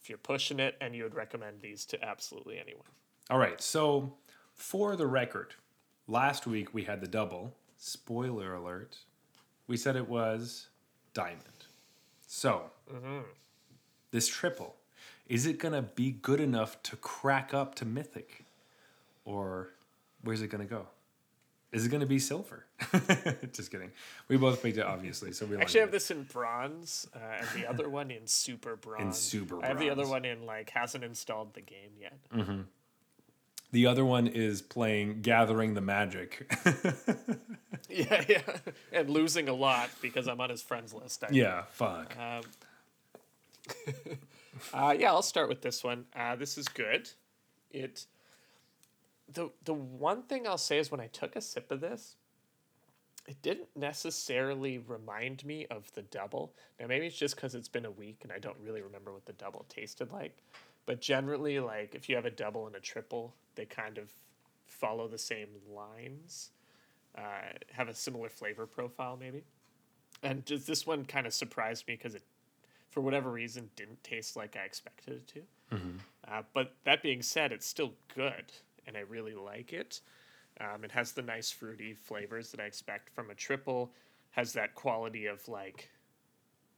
if you're pushing it, and you would recommend these to absolutely anyone. All right. So for the record, last week we had the double. Spoiler alert. We said it was diamond. So this triple, is it gonna be good enough to crack up to mythic, or where's it gonna go? Is it gonna be silver? Just kidding. We both picked it obviously, so we actually have it. this in bronze, uh, and the other one in super bronze. In super bronze. I have the other one in like hasn't installed the game yet. The other one is playing Gathering the Magic. yeah, yeah, and losing a lot because I'm on his friends list. I yeah, fuck. Um, uh, yeah, I'll start with this one. Uh, this is good. It the the one thing I'll say is when I took a sip of this, it didn't necessarily remind me of the double. Now maybe it's just because it's been a week and I don't really remember what the double tasted like. But generally, like if you have a double and a triple, they kind of follow the same lines, uh, have a similar flavor profile, maybe. And just this one kind of surprised me because it, for whatever reason, didn't taste like I expected it to. Uh, but that being said, it's still good, and I really like it. Um, it has the nice fruity flavors that I expect from a triple. Has that quality of like,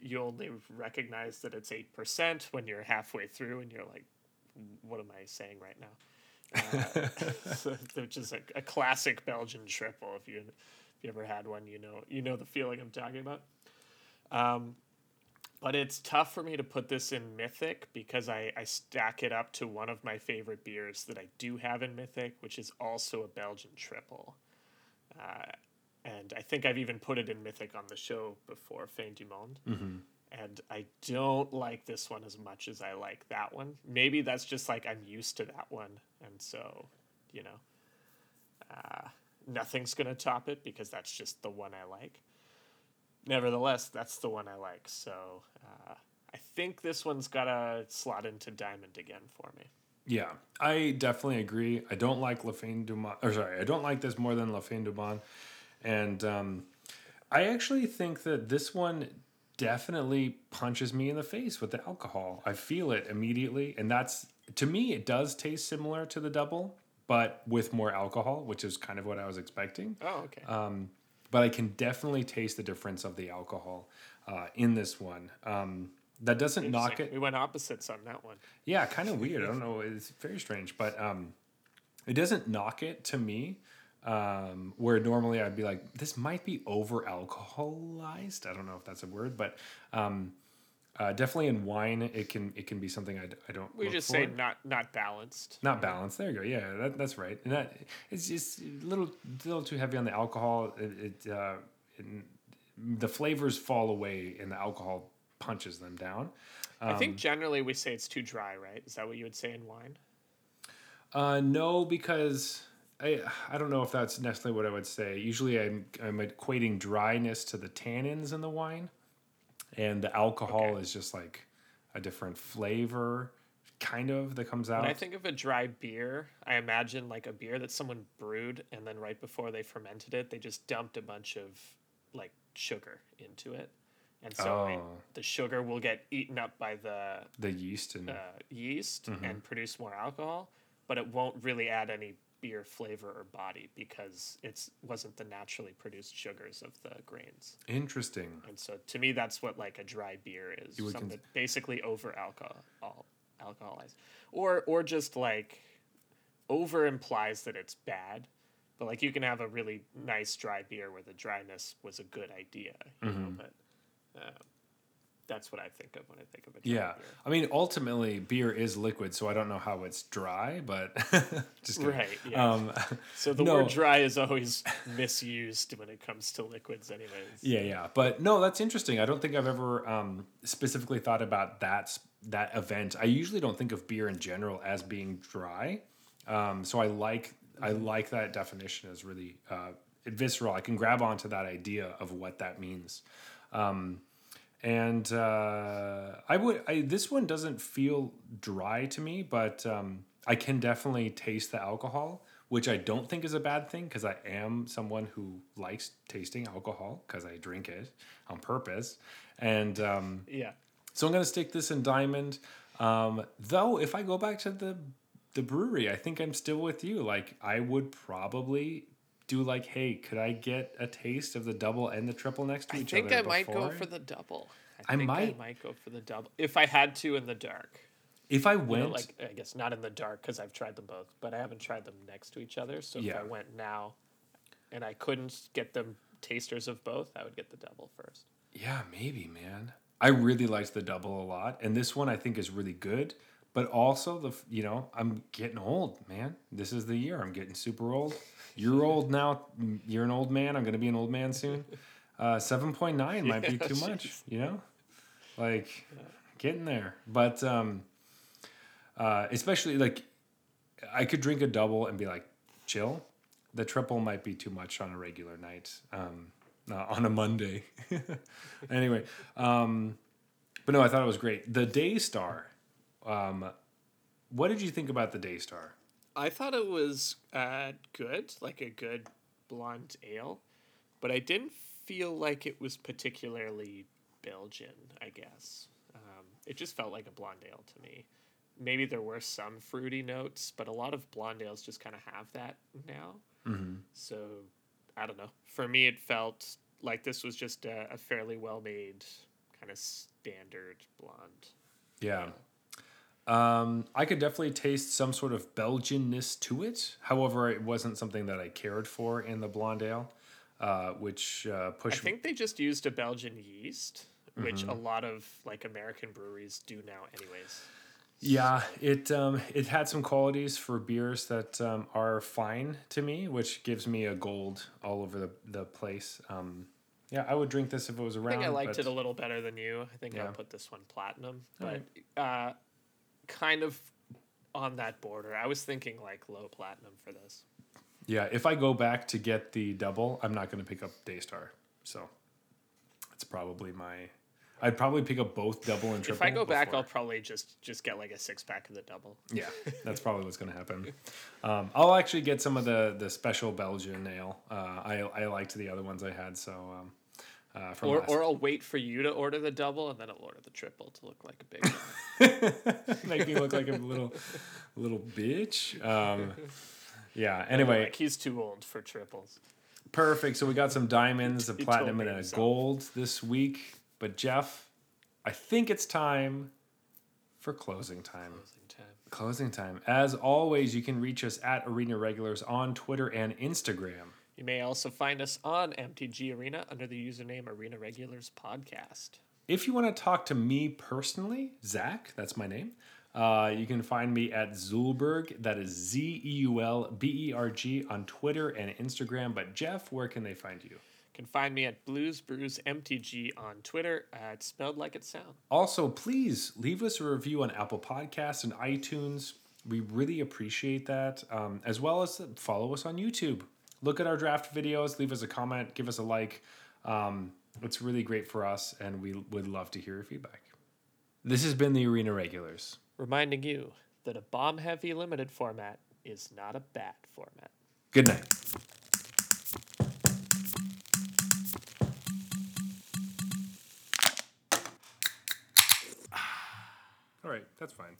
you only recognize that it's eight percent when you're halfway through, and you're like, "What am I saying right now?" Uh, which is a, a classic Belgian triple. If you if you ever had one, you know you know the feeling I'm talking about. Um, but it's tough for me to put this in Mythic because I, I stack it up to one of my favorite beers that I do have in Mythic, which is also a Belgian triple. Uh, and I think I've even put it in Mythic on the show before, Fin du Monde. And I don't like this one as much as I like that one. Maybe that's just like I'm used to that one. And so, you know, uh, nothing's going to top it because that's just the one I like nevertheless, that's the one I like. So uh, I think this one's got to slot into diamond again for me. Yeah, I definitely agree. I don't like La Fin du Monde, or sorry, I don't like this more than La Fin du Monde. And um, I actually think that this one definitely punches me in the face with the alcohol. I feel it immediately. And that's, to me, it does taste similar to the double, but with more alcohol, which is kind of what I was expecting. Oh, okay. Um, but I can definitely taste the difference of the alcohol uh, in this one. Um, that doesn't knock it. We went opposites on that one. Yeah, kind of weird. I don't know. It's very strange, but um, it doesn't knock it to me. Um, where normally I'd be like, this might be over alcoholized. I don't know if that's a word, but um, uh, definitely in wine, it can it can be something I, I don't. We just for. say not not balanced. not balanced. There you go. Yeah, that, that's right. And that it's just a little little too heavy on the alcohol. It, it, uh, it the flavors fall away, and the alcohol punches them down. I Um, think generally we say it's too dry, right? Is that what you would say in wine? Uh, no, because I I don't know if that's necessarily what I would say. Usually, I'm I'm equating dryness to the tannins in the wine, and the alcohol Okay. is just like a different flavor, kind of that comes out. When I think of a dry beer, I imagine like a beer that someone brewed and then right before they fermented it, they just dumped a bunch of like sugar into it. And so it- Oh. the sugar will get eaten up by the the yeast and uh, yeast Mm-hmm. and produce more alcohol, but it won't really add any beer flavor or body because it's wasn't the naturally produced sugars of the grains. interesting. And so to me that's what like a dry beer is. You Something cons- that basically over alcohol alcoholized. Or or just like over implies that it's bad. But like you can have a really nice dry beer where the dryness was a good idea. You Mm-hmm. know, but uh, that's what I think of when I think of a Yeah, beer. I mean, ultimately, beer is liquid, so I don't know how it's dry, but just kidding. Right, yeah. Um, So the No. word dry is always misused when it comes to liquids, anyways. Yeah, yeah, but no, that's interesting. I don't think I've ever um, specifically thought about that that event. I usually don't think of beer in general as being dry, um, so I like I like that definition as really uh, visceral. I can grab onto that idea of what that means, um, and uh, I would. I, this one doesn't feel dry to me, but um, I can definitely taste the alcohol. Which I don't think is a bad thing because I am someone who likes tasting alcohol because I drink it on purpose. And um, Yeah. so I'm going to stick this in diamond. Um, though, if I go back to the the brewery, I think I'm still with you. Like, I would probably do like, hey, could I get a taste of the double and the triple next to I each other? I think I might go for the double. I think might- I might go for the double if I had to in the dark. If I You know, went, like I guess not in the dark because I've tried them both, but I haven't tried them next to each other. So if I went now, and I couldn't get them tasters of both, I would get the double first. Yeah, maybe, man. I really liked the double a lot, and this one I think is really good. But also the you know I'm getting old, man. This is the year I'm getting super old. You're old now. You're an old man. I'm gonna be an old man soon. Uh, Seven point nine might be Yeah, too much. You know, like getting there. But um, uh, especially like I could drink a double and be like chill. The triple might be too much on a regular night. Um, uh, on a Monday. anyway, um, but no, I thought it was great. The Daystar. Um, what did you think about the Daystar? I thought it was uh, good, like a good blonde ale, but I didn't feel like it was particularly Belgian. I guess um, it just felt like a blonde ale to me. Maybe there were some fruity notes, but a lot of blonde ales just kind of have that now. Mm-hmm. So I don't know. For me, it felt like this was just a, a fairly well made, kind of standard blonde. Yeah. Um, I could definitely taste some sort of Belgianness to it. However, it wasn't something that I cared for in the blonde ale, uh, which uh, I pushed. think they just used a Belgian yeast, which a lot of like American breweries do now, anyways. Yeah, it um, it had some qualities for beers that um, are fine to me, which gives me a gold all over the, the place. Um, yeah, I would drink this if it was I around. think I liked it a little better than you. I think Yeah. I'll put this one platinum, but uh, kind of on that border. I was thinking like low platinum for this. Yeah, if I go back to get the double, I'm not going to pick up Daystar. So it's probably my. I'd probably pick up both double and triple. If I go back, I'll probably just just get like a six pack of the double. Yeah, that's probably what's going to happen. Um, I'll actually get some of the the special Belgian ale. Uh, I I liked the other ones I had, so um, uh, from Or, last- or I'll wait for you to order the double and then I'll order the triple to look like a big make me look like a little little bitch. Um, yeah. like Anyway, he's too old for triples. perfect. So we got some diamonds, a platinum, and a himself. gold this week. But Jeff, I think it's time for closing time. Closing time. Closing time. As always, you can reach us at Arena Regulars on Twitter and Instagram. You may also find us on MTG Arena under the username Arena Regulars Podcast. If you want to talk to me personally, Zach, that's my name, uh, you can find me at Zeulberg. That is Z E U L B E R G on Twitter and Instagram. But Jeff, where can they find you? You can find me at Blues Brews MTG on Twitter. Uh, it's spelled like it sounds. Also, please leave us a review on Apple Podcasts and iTunes. We really appreciate that, um, as well as follow us on YouTube. Look at our draft videos, leave us a comment, give us a like. Um, it's really great for us, and we would love to hear your feedback. This has been the Arena Regulars. Reminding you that a bomb heavy limited format is not a bad format. Good night. All right, that's fine.